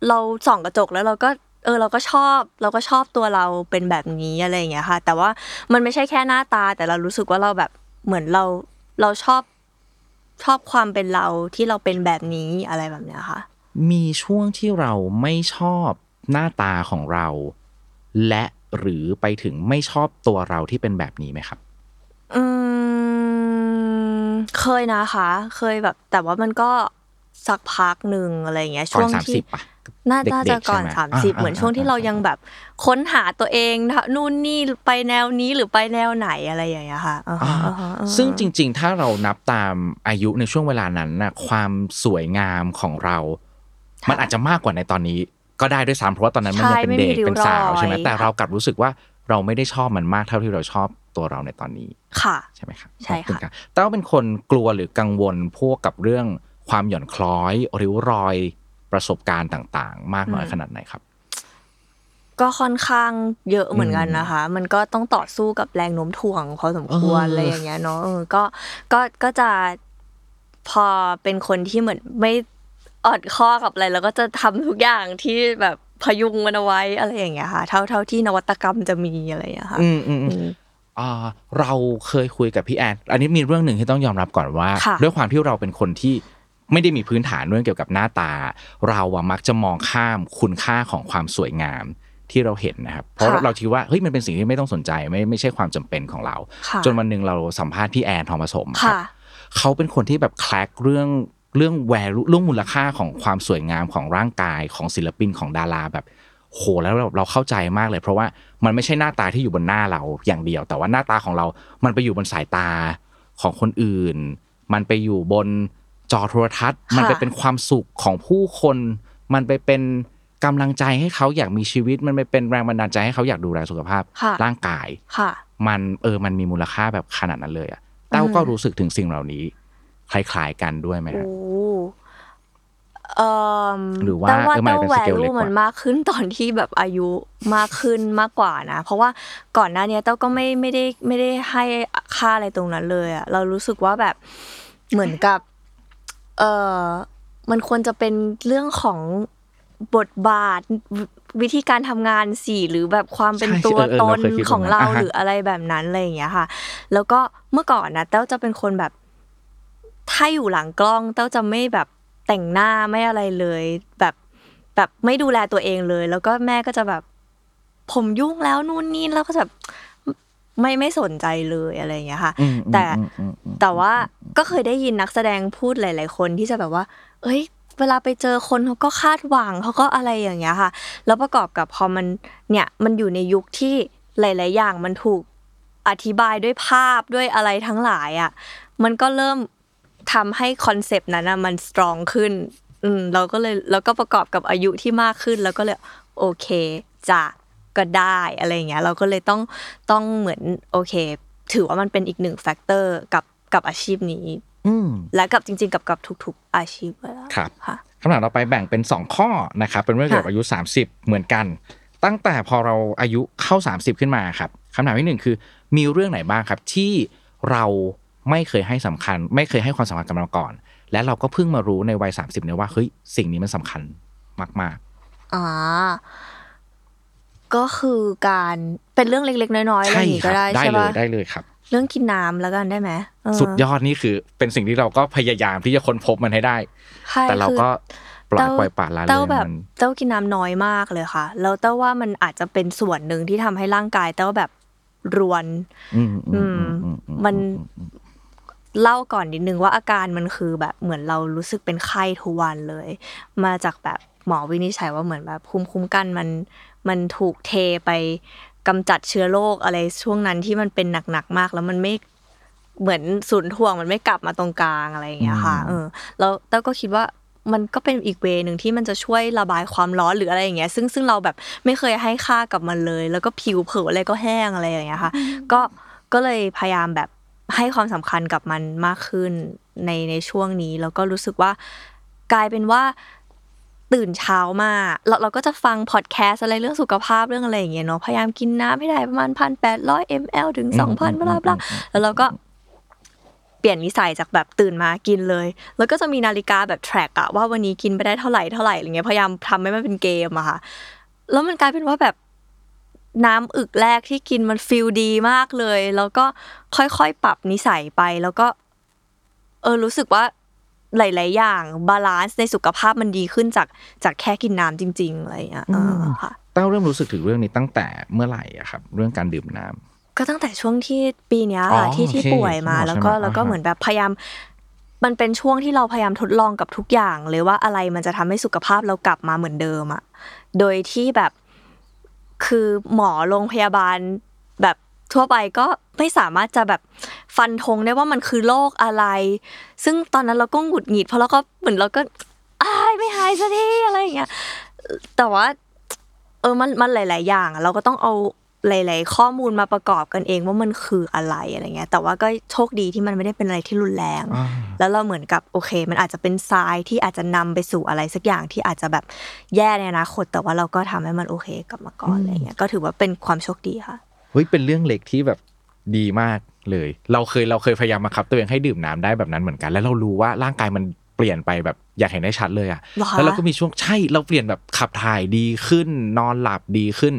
เราส่องกระจกแล้วเราก็เออเราก็ชอบเราก็ชอบตัวเราเป็นแบบนี้อะไรอย่างเงี้ยค่ะ แต่ว่ามันไม่ใช่แค่หน้าตา แต่เรารู้สึกว่าเราแบบเหมือนเราเราชอบชอบความเป็นเราที่เราเป็นแบบนี้อะไรแบบเนี้ยค่ะ มีช่วงที่เราไม่ชอบหน้าตาของเรา และหรือไปถึงไม่ชอบตัวเราที่เป็นแบบนี้ไหมครับ อืมเคยนะคะ เคยแบบ แต่ว่ามันก็สักพักหนึ่งอะไรอย่างเงี้ยก่อช่นวงสามสิที่บป่ะน่าเด็กๆน่าจะก่อนใช่ไหมสามสิบอ่าเหมือนช่วงที่อ่าเรายังแบบค้นหาตัวเองนะนู่นนี่ไปแนวนี้หรือไปแนวไหนอะไรอย่างเงี้ยค่ะอ่าฮะอ่าฮะอ่าฮะซึ่งจริง ๆ ถ้าเรานับตามอายุในช่วงเวลานั้นนะความสวยงามของเรา มันอาจจะมากกว่าในตอนนี้ ก็ได้ด้วยซ้ำเพราะว่าตอนนั้นมันยังเป็นเด็กเป็นสาวใช่ไหมแต่เรากลับรู้สึกว่าเราไม่ได้ชอบมันมากเท่าที่เราชอบตัวเราในตอนนี้ค่ะใช่ไหมครับใช่ค่ะขอบณรับแต่ว่าเป็นคนกลัวหรือกังวลพวกกับเรื่องความหย่อนคล้อยริ้วรอยประสบการณ์ต่างๆ มากน้อยขนาดไหนครับ ก็ค่อนข้างเยอะเหมือนกันอืมนะคะ มันก็ต้องต่อสู้กับแรงโน้มถ่วงพอสมควรเออออะไรอย่างเงี้ยเนาะเออก็ก็ก็จะพอเป็นคนที่เหมือนไม่ ออดข้อกับอะไร แล้วก็จะทำทุกอย่างที่แบบพยุงมันเอาไว้อะไรอย่างเงี้ยค่ะ เท่าเท่าที่นวัตกรรมจะมีอะไรอย่างเงี้ยค่ะ อืมอืมอืมอืมอ่าเราเคยคุยกับพี่แอน อันนี้มีเรื่องหนึ่งที่ต้องยอมรับก่อนว่าค่ะด้วยความที่เราเป็นคนที่ไม่ได้มีพื้นฐานเรื่องเกี่ยวกับหน้าตา เราอะมักจะมองข้ามคุณค่าของความสวยงามที่เราเห็นนะครับ เพราะค่ะเราคิดว่าเฮ้ยมันเป็นสิ่งที่ไม่ต้องสนใจไม่ไม่ใช่ความจำเป็นของเราค่ะจนวันหนึ่งเราสัมภาษณ์พี่แอนทองผสมครัค่ะบเขาเป็นคนที่แบบแคลกเรื่อง เรื่องแวลูเรื่องมูลค่าของความสวยงามของร่างกายของศิลปินของดาราแบบโหแล้วเราเราเข้าใจมากเลย เพราะว่ามันไม่ใช่หน้าตาที่อยู่บนหน้าเราอย่างเดียว แต่ว่าหน้าตาของเรา มันไปอยู่บนสายตาของคนอื่น มันไปอยู่บนจอโทรทัศน์ มันไปเป็นความสุขของผู้คน มันไปเป็นกำลังใจให้เขาอยากมีชีวิต มันไปเป็นแรงบันดาลใจให้เขาอยากดูแลสุขภาพค่ะร่างกายค่ะมันเออมันมีมูลค่าแบบขนาดนั้นเลยอะเต้าก็รู้สึกถึงสิ่งเหล่านี้ คล้ายๆกันด้วยไหมฮะโอ้เอ่อหรือว่าแต่ว่าเออมันแต่เป็นแวสเกลเล็ลูกกว่ามันมากขึ้นตอนที่แบบอายุมากขึ้นมากกว่านะ เพราะว่าก่อนหน้าเนี้ยเต้าก็ไม่ไม่ได้ไม่ได้ให้ค่าอะไรตรงนั้นเลยอะเรารู้สึกว่าแบบเหมือนกับ เออมันควรจะเป็นเรื่องของบทบาทวิวิธีการทำงานสิหรือแบบความเป็นใช่ตัวเออเออตเรานเคยคิดของแบบนั้นเราอ่าฮะหรืออะไรแบบนั้นอะไรอย่างเงี้ยค่ะ แล้วก็เมื่อก่อนนะเต้าจะเป็นคนแบบ ถ้าอยู่หลังกล้องเต้าจะไม่แบบแต่งหน้าไม่อะไรเลย แบบแบบไม่ดูแลตัวเองเลย แล้วก็แม่ก็จะแบบ ผมยุ่งแล้วนู่นนี่แล้วก็จะแบบไม่ไม่สนใจเลยอะไรอย่างเงี้ยค่ะอืมแต่อืมอืมอืมแต่ว่าก็เคยได้ยินนักแสดงพูดหลาย ๆ คนที่จะแบบว่า เอ้ย เวลาไปเจอคนเขาก็คาดหวังเขาก็อะไรอย่างเงี้ยค่ะ แล้วประกอบกับพอมันเนี่ยมันอยู่ในยุคที่หลาย ๆ อย่างมันถูกอธิบายด้วยภาพด้วยอะไรทั้งหลายอะ มันก็เริ่ม ทำให้ concept นั้นอะมัน strong ขึ้น อืมเราก็เลยแล้วก็ประกอบกับอายุที่มากขึ้น แล้วก็เลยโอเคจะก็ได้อะไรอย่างเงี้ย เราก็เลยต้องต้องเหมือนโอเค ถือว่ามันเป็นอีกหนึ่ง factor กับกับอาชีพนี้อืมและกับจริง ๆ กับกับทุก ๆ อาชีพเลยอะครับค่ะคำถามเราไปแบ่งเป็น 2 ข้อนะครับเป็นเรื่องเกี่ยวกับอายุ 30 เหมือนกัน ตั้งแต่พอเราอายุเข้า 30 ขึ้นมาครับคำถามที่หนึ่งคือ มีเรื่องไหนบ้างครับที่เรา ไม่เคยให้สำคัญ ไม่เคยให้ความสำคัญกับเราก่อน และเราก็เพิ่งมารู้ในวัย30เนี่ยว่าเฮ้ยสิ่งนี้มันสำคัญมากอ่าก็คือการเป็นเรื่องเล็กๆ น้อยๆๆอะไรอย่างงี้ครัก็ได้ได้ใช่เลยปะได้เลยครับ เรื่องกินน้ำแล้วกันได้ไหมเออสุดยอดนี่คือเป็นสิ่งที่เราก็พยายามที่จะค้นพบมันให้ได้ใช่แต่เราคือก็ปล่อยเต้าปล่อยปละละเลยเต้าแบบมันเต้ากินน้ำน้อยมากเลยค่ะแล้วเต้าว่ามันอาจจะเป็นส่วนหนึ่งที่ทำให้ร่างกายเต้าแบบรวน อืมอืมอืมอืมอืมัน เล่าก่อนนิดนึงว่าอาการมันคือแบบเหมือนเรารู้สึกเป็นไข้ทุกวันเลย มาจากแบบหมอวินิจฉัยว่าเหมือนแบบภูมิคุ้มกันมันมันถูกเทไปกำจัดเชื้อโรคอะไรช่วงนั้นที่มันเป็นหนักๆมาก แล้วมันไม่เหมือนศูนย์ถ่วงมันไม่กลับมาตรงกลางอะไรอย่างเงี้ยค่ะ เออ แล้วเต้าก็คิดว่ามันก็เป็นอีกเวย์หนึ่งที่มันจะช่วยระบายความร้อนหรืออะไรอย่างเงี้ย ซึ่งซึ่งเราแบบไม่เคยให้ค่ากับมันเลย แล้วก็ผิวเผลออะไรก็แห้งอะไรอย่างเงี้ยค่ะ ก็ก็เลยพยายามแบบ ให้ความสำคัญกับมันมากขึ้นในในช่วงนี้ แล้วก็รู้สึกว่ากลายเป็นว่าตื่นเช้ามาเราเราก็จะฟังพอดแคสต์อะไรเรื่องสุขภาพเรื่องอะไรอย่างเงี้ยเนาะพยายามกินน้ำให้ได้ประมาณพันแปดร้อยมลถึงสองพันบลาบลาแล้วเราก็เปลี่ยนนิสัยจากแบบตื่นมากินเลย แล้วก็จะมีนาฬิกาแบบ track อะว่าวันนี้กินไปได้เท่าไหร่เท่าไหร่อะไรเงี้ยพยายามทำให้มันเป็นเกมอะค่ะแล้วมันกลายเป็นว่าแบบ น้ำอึกแรกที่กินมัน feel ดีมากเลย แล้วก็ค่อยๆปรับนิสัยไป แล้วก็ เออรู้สึกว่าหลาย ๆ อย่าง balance ในสุขภาพมันดีขึ้นจากจากแค่กินน้ำจริง ๆ อะไรอย่างเงี้ยเออค่ะแต้วเริ่มรู้สึกถึงเรื่องนี้ตั้งแต่เมื่อไหร่อะครับ เรื่องการดื่มน้ำก็ตั้งแต่ช่วงที่ปีเนี้ยอ๋ค่ะอที่ที่โอเคป่วยมาใช่ไหมแล้วก็อ่าฮะแล้วก็เหมือนแบบพยายาม มันเป็นช่วงที่เราพยายามทดลองกับทุกอย่างเลยว่าอะไรมันจะทำให้สุขภาพเรากลับมาเหมือนเดิมอะโดยที่แบบ คือหมอโรงพยาบาลแบบทั่วไปก็ไม่สามารถจะแบบฟันธงได้ว่ามันคือโรคอะไร ซึ่งตอนนั้นเราก็หงุดหงิดเพราะเราก็เหมือนเราก็อายไม่หายสักทีอะไรอย่างเงี้ยแต่ว่า เออมันมันหลาย ๆ อย่าง เราก็ต้องเอา หลายๆข้อมูลมาประกอบกันเองว่ามันคืออะไรอะไรเงี้ย แต่ว่าก็โชคดีที่มันไม่ได้เป็นอะไรที่รุนแรงอ่าแล้วเราเหมือนกับโอเค มันอาจจะเป็นทรายที่อาจจะนำไปสู่อะไรสักอย่างที่อาจจะแบบแย่ในอนาคต แต่ว่าเราก็ทำให้มันโอเคกลับมาก่อนอะไรเงี้ย ก็ถือว่าเป็นความโชคดีค่ะ เฮ้ย เป็นเรื่องเล็กที่แบบดีมากเลย เราเคยเราเคยพยายามบังคับตัวเองให้ดื่มน้ำได้แบบนั้นเหมือนกัน แล้วเรารู้ว่าร่างกายมันเปลี่ยนไปแบบอยากเห็นได้ชัดเลยอะเหรอคะแล้วเราก็มีช่วงใช่เราเปลี่ยนแบบขับถ่ายดีขึ้น นอนหลับดีขึ้น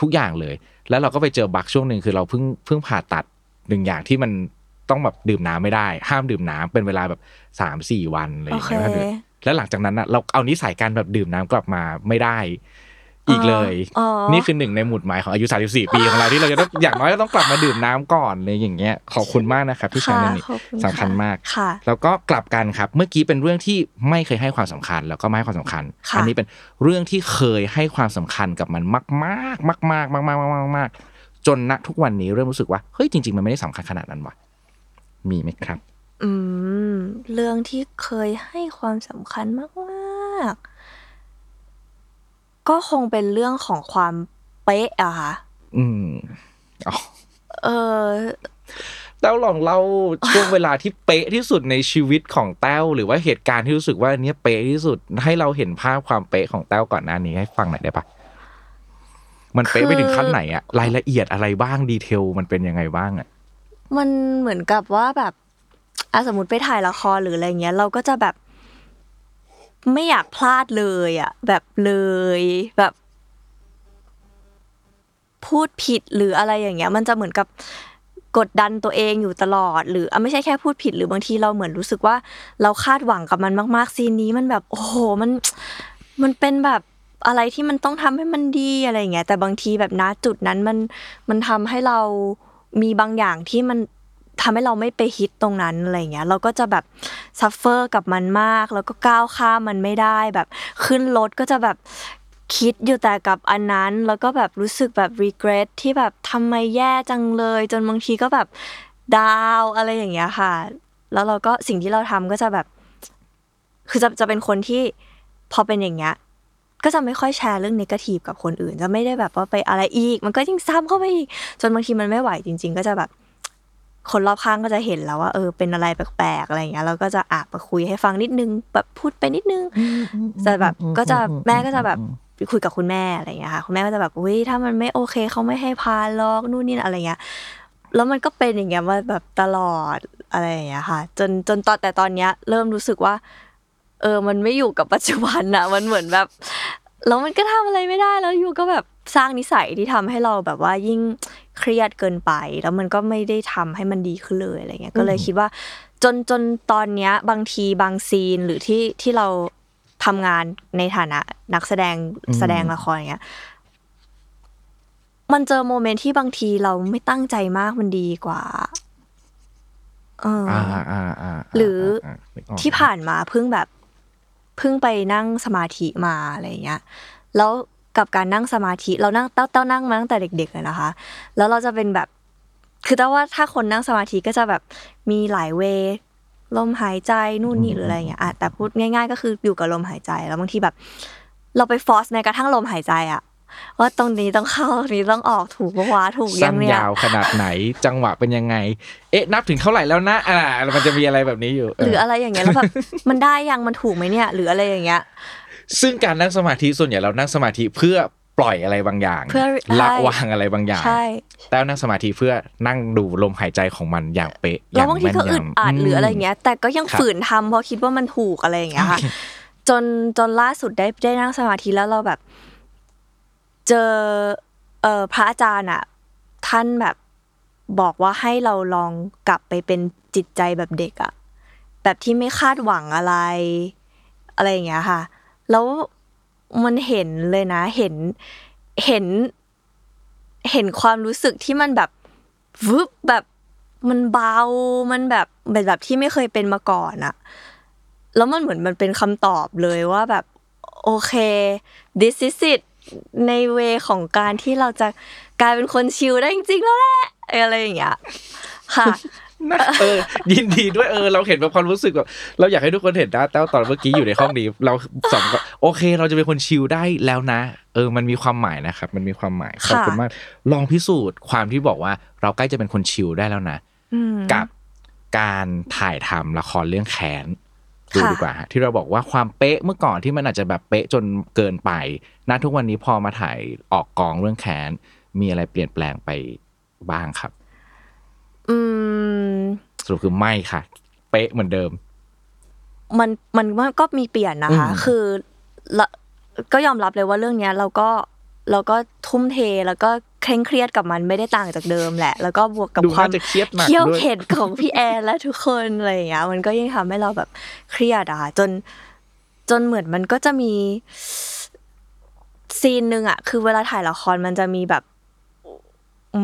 ทุกอย่างเลย แล้วเราก็ไปเจอบักช่วงหนึ่งคือเราเพิ่งเพิ่งผ่าตัดหนึ่งอย่างที่มันต้องแบบดื่มน้ำไม่ได้ ห้ามดื่มน้ำเป็นเวลาแบบสามสี่วันอะไรอย่างเงี้ยโอเคแล้วหลังจากนั้นอะเราเอานิสัยการแบบดื่มน้ำกลับมาไม่ได้ อีกเลยอ๋อนี่คือหนึ่งในหมุดหมายของอายุ 34 ปีของเราที่เราจะต้องอย่างน้อยก็ต้องกลับมาดื่มน้ำก่อนเลยอย่างเงี้ยขอบคุณมากนะครับที่แชร์เรื่องนี้ขอบณสำคัญมากค่ะแล้วก็กลับกันครับ เมื่อกี้เป็นเรื่องที่ไม่เคยให้ความสำคัญ แล้วก็ไม่ให้ความสำคัญค่ะอันี้เป็นเรื่องที่เคยให้ความสำคัญกับมันมากมากมากมากมากมากมากมากมากจนณทุกวันนี้เริ่มรู้สึกว่าเฮ้ยจริง ๆ มันไม่ได้สำคัญขนาดนั้นว่ะมีไหมครับ อืม เรื่องที่เคยให้ความสำคัญมากๆ ก็คงเป็นเรื่องของความเป๊ะอะค่ะ อืมอ๋อเออแต้วลองเล่าช่วงเวลาที่เป๊ะที่สุดในชีวิตของแต้วหรือว่าเหตุการณ์ที่รู้สึกว่าอันเนี้ยเป๊ะที่สุดให้เราเห็นภาพความเป๊ะของแต้วก่อนหน้านี้ให้ฟังหน่อยได้ปะมันเป๊ะไปถึงขั้นไหนอะรายละเอียดอะไรบ้างดีเทลมันเป็นยังไงบ้างอะมันเหมือนกับว่าแบบอะสมมติไปถ่ายละครหรืออะไรเงี้ย เราก็จะแบบ ไม่อยากพลาดเลยอะแบบเลยแบบ พูดผิดหรืออะไรอย่างเงี้ย มันจะเหมือนกับกดดันตัวเองอยู่ตลอด หรืออะไม่ใช่แค่พูดผิดหรือบางทีเราเหมือนรู้สึกว่า เราคาดหวังกับมันมากๆซีนนี้มันแบบ โอ้โหมันมันเป็นแบบอะไรที่มันต้องทำให้มันดีอะไรอย่างเงี้ยแต่บางทีแบบณจุดนั้นมันมันทำให้เรามีบางอย่างที่มัน ทำให้เราไม่ไปฮิตตรงนั้นอะไรเงี้ยเราก็จะแบบ suffer กับมันมาก แล้วก็ก้าวข้ามมันไม่ได้แบบขึ้นรถก็จะแบบคิดอยู่แต่กับอันนั้น แล้วก็แบบรู้สึกแบบ regret ที่แบบทำไมแย่จังเลย จนบางทีก็แบบดาวอะไรอย่างเงี้ยค่ะ แล้วเราก็สิ่งที่เราทำก็จะแบบ คือจะจะเป็นคนที่พอเป็นอย่างเงี้ยก็จะไม่ค่อยแชร์เรื่องนกาทีฟกับคนอื่น จะไม่ได้แบบว่าไปอะไรอีก มันก็ยิ่งซ้ำเข้าไปอีก จนบางทีมันไม่ไหวจริง ๆ ก็จะแบบ คนรอบข้างก็จะเห็นแล้วว่าเออเป็นอะไรแปลกๆอะไรอย่างเงี้ยเราก็จะอาบมาคุยให้ฟังนิดนึงแบบพูดไปนิดนึงแต่แบบก็จะแม่ก็จะแบบไปคุยกับคุณแม่อะไรอย่างเงี้ยค่ะคุณแม่ก็จะแบบอุ้ยถ้ามันไม่โอเคเขาไม่ให้พาลอกนู่นนี่อะไรเงี้ยแล้วมันก็เป็นอย่างเงี้ยมาแบบตลอดอะไรอย่างเงี้ยค่ะ จนจนตอนแต่ตอนเนี้ย เริ่มรู้สึกว่า เออ มันไม่อยู่กับปัจจุบันอะมันเหมือนแบบ แล้วมันก็ทำอะไรไม่ได้แล้วอยู่ก็แบบสร้างนิสัยที่ทำให้เราแบบว่ายิ่งเครียดเกินไป แล้วมันก็ไม่ได้ทำให้มันดีขึ้นเลยอะไรเงี้ยก็เลยคิดว่า จนจนตอนเนี้ยบางทีบางซีนหรือที่ที่เราทำงานในฐานะนักแสดงแสดงละครอย่างเงี้ยมันเจอโมเมนต์ที่บางทีเราไม่ตั้งใจมากมันดีกว่าเออออ่าอ่าอ่าหรือนึกออกที่ผ่านมาเพิ่งแบบ เพิ่งไปนั่งสมาธิมาอะไรเงี้ยแล้วกับการนั่งสมาธิเรานั่งเต้าเต้านั่งมาตั้งแต่เด็กๆเลยนะคะ แล้วเราจะเป็นแบบ คือแต่ว่าถ้าคนนั่งสมาธิก็จะแบบมีหลายเวลมหายใจนู่นนี่หรืออะไรเงี้ยอะแต่พูดง่าย ๆ ก็คืออยู่กับลมหายใจ แล้วบางทีแบบ เราไปฟอสแม้กระทั่งลมหายใจอะ ว่าตรงนี้ต้องเข้าตรงนี้ต้องออกถูกปะวะถูกยัสั้นงเนี่ยยาวขนาดไหนจังหวะเป็นยังไง เอ๊ะ นับถึงเท่าไหร่แล้วนะอ่ามันจะมีอะไรแบบนี้อยู่เหรืออะไรอย่างเงี้ยแล้วแบบมันได้ยังมันถูกไหมเนี่ย หรืออะไรอย่างเงี้ย ซึ่งการนั่งสมาธิส่วนใหญ่เรานั่งสมาธิเพื่อปล่อยอะไรบางอย่างเพื่อละใช่วางอะไรบางอย่าง ใช่แต้วนั่งสมาธิเพื่อนั่งดูลมหายใจของมันอย่างเป๊ะแล้วบางทีก็ย่อึดอัดหรืออะไรเงี้ย แต่ก็ยังครับฝืนทำเพราะคิดว่ามันถูกอะไรอย่างเงี้ยค่ะจนจนล่าสุดได้ได้นั่งสมาธิแล้วเราแบบ เจอเออพระอาจารย์อะท่านแบบบอกว่าให้เราลองกลับไปเป็นจิตใจแบบเด็กอะแบบที่ไม่คาดหวังอะไร อะไรอย่างเงี้ยค่ะ แล้วมันเห็นเลยนะ เห็นเห็น เห็นความรู้สึกที่มันแบบวึบแบบมันเบา มันแบบแบบแบบที่ไม่เคยเป็นมาก่อนอะแล้วมันเหมือนมันเป็นคำตอบเลยว่าแบบ โอเค this is it ในเวของการที่เราจะกลายเป็นคนชิลได้จริงๆแล้วแหละอะไรอย่างเงี้ยค่ะนะเออ ยินดีด้วยเออ เราเห็นแบบความรู้สึกแบบเราอยากให้ทุกคนเห็นนะแต้วตอนเมื่อกี้อยู่ในห้องนี้ เราสองก็โอเค เราจะเป็นคนชิลได้แล้วนะ เออ มันมีความหมายนะครับ มันมีความหมายขอบคุณมาก ลองพิสูจน์ความที่บอกว่า เราใกล้จะเป็นคนชิลได้แล้วนะอืมกับการถ่ายทำละครเรื่องแค้น ดูค่ะดีกว่าฮะที่เราบอกว่าความเป๊ะเมื่อก่อนที่มันอาจจะแบบเป๊ะจนเกินไปณทุกวันนี้พอมาถ่ายออกกองเรื่องแค้นมีอะไรเปลี่ยนแปลงไปบ้างครับ อืมสรุปคือไม่ค่ะ เป๊ะเหมือนเดิม มันมันมันก็มีเปลี่ยนนะคะอืมคือละก็ยอมรับเลยว่าเรื่องเนี้ย เราก็เราก็ทุ่มเทแล้วก็ เคร่งเครียดกับมันไม่ได้ต่างจากเดิมแหละ แล้วก็บวกกับดูความน่าจะเครียดหนักเขี้ยวด้วยเข็ดของพี่แอนและทุกคนอะไรอย่างเงี้ยมันก็ยิ่งทำให้เราแบบเครียดอะค่ะจนจนเหมือนมันก็จะมีซีนหนึ่งอะคือเวลาถ่ายละครมันจะมีแบบ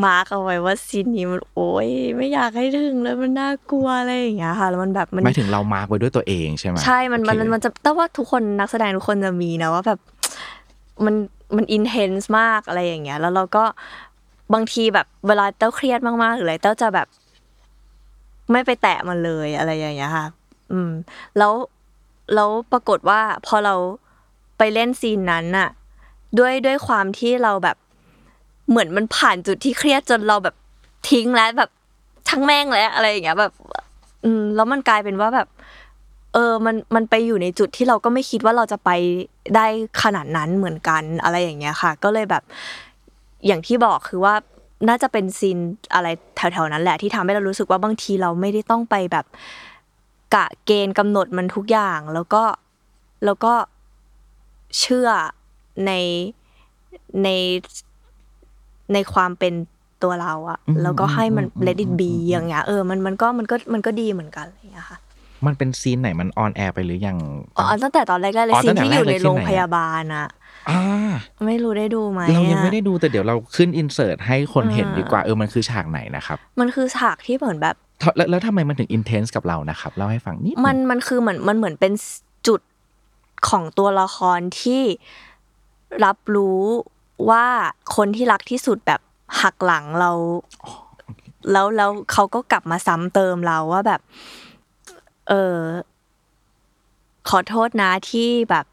mark เอาไว้ว่าซีนนี้มันโอ๊ยไม่อยากให้ถึงเลยมันน่ากลัวอะไรอย่างเงี้ยค่ะแล้วมันแบบมันหมายถึงเรา mark ไว้ด้วยตัวเองใช่ไหมใช่มันมันโอเคมันจะแต่ว่าทุกคนนักแสดงทุกคนจะมีนะว่าแบบมัน มัน intense มากอะไรอย่างเงี้ย แล้วเราก็บางทีแบบเวลาแต้วเครียดมากๆหรืออะไรแต้วจะแบบ ไม่ไปแตะมันเลยอะไรอย่างเงี้ยค่ะ อืม แล้วแล้วปรากฏว่าพอเราไปเล่นซีนนั้นน่ะ ด้วยด้วยความที่เราแบบเหมือนมันผ่านจุดที่เครียดจนเราแบบทิ้งแล้วแบบทั้งแม่งแล้วอะไรอย่างเงี้ย แบบ อืมแล้วมันกลายเป็นว่าแบบ เออมันมันไปอยู่ในจุดที่เราก็ไม่คิดว่าเราจะไปได้ขนาดนั้นเหมือนกันอะไรอย่างเงี้ยค่ะ ก็เลยแบบอย่างที่บอกคือว่าน่าจะเป็นซีนอะไรแถวๆนั้นแหละที่ทำให้เรารู้สึกว่าบางทีเราไม่ได้ต้องไปแบบกะเกณฑ์กำหนดมันทุกอย่าง แล้วก็แล้วก็เชื่อในในในความเป็นตัวเราอะแล้วก็ให้มัน let it be อย่างเงี้ยเออมันมันก็มันก็มันก็ดีเหมือนกันอะไรอย่างเงี้ยค่ะ มันเป็นซีนไหนมันออนแอร์ไปหรือยังอ๋อตั้งแต่ตอนแรกๆเลยอ๋อซีตั้นงแต่ที่อยู่แรกเลในยโรงซีนไหนอะพยาบาลอะอ่าไม่รู้ได้ดูไหมเรายังอะไม่ได้ดูแต่เดี๋ยวเราขึ้นอินเสิร์ตให้คนเห็นดีกว่าเออมันคือฉากไหนนะครับ มันคือฉากที่เหมือนแบบแล้วแล้วทำไมมันถึงอินเทนส์กับเรานะครับเล่าให้ฟังนิดมันมันคือเหมือนมันเหมือนเป็นจุดของตัวละครที่รับรู้ว่าคนที่รักที่สุดแบบหักหลังเรา แล้วแล้วเขาก็กลับมาซ้ำเติมเราว่าแบบ เออ ขอโทษนะที่แบบ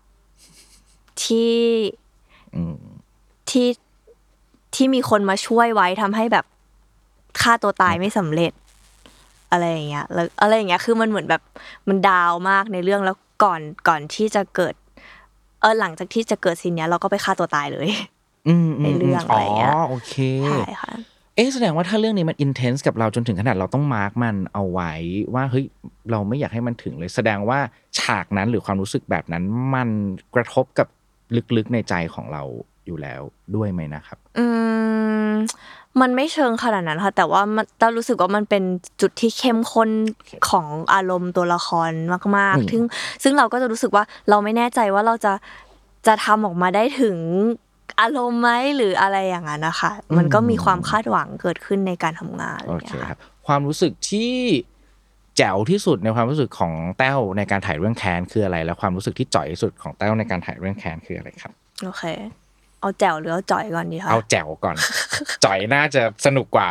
ที่อืมที่ที่มีคนมาช่วยไว้ทำให้แบบฆ่าตัวตายไม่สำเร็จ อะไรอย่างเงี้ยแล้วอะไรอย่างเงี้ยคือมันเหมือนแบบมันดาวมากในเรื่องแล้วก่อนก่อนที่จะเกิด เออหลังจากที่จะเกิดซีนเนี้ย เราก็ไปฆ่าตัวตายเลยอืมมในเรื่องอะไรเงี้ยอ๋อโอเคใช่ค่ะ เอ๊ะแสดงว่าถ้าเรื่องนี้มันอินเทนส์กับเราจนถึงขนาดเราต้องมาร์กมันเอาไว้ว่าเฮ้ยเราไม่อยากให้มันถึงเลย แสดงว่าฉากนั้นหรือความรู้สึกแบบนั้น มันกระทบกับลึกๆในใจของเราอยู่แล้วด้วยไหมนะครับ อืมมันไม่เชิงขนาดนั้นค่ะแต่ว่ามันเรารู้สึกว่ามันเป็นจุดที่เข้มข้นของอารมณ์ตัวละครมากอืมๆซึ่งซึ่งเราก็จะรู้สึกว่าเราไม่แน่ใจว่าเราจะจะทำออกมาได้ถึง อารมณ์ไหมหรืออะไรอย่างนั้นนะคะ มันก็มีความคาดหวังเกิดขึ้นในการทำงานโออะไรเคอย่างเงี้ยคค่ะรับความรู้สึกที่แจ๋วที่สุดในความรู้สึกของแต้วในการถ่ายเรื่องแคนคืออะไร แล้วความรู้สึกที่จ่อยที่สุดของแต้วในการถ่ายเรื่องแคนคืออะไรครับโอเค เอาแจ๋วหรือเอาจ่อยก่อนดีคะเอาแจ๋วก่อน จ่อยน่าจะสนุกกว่า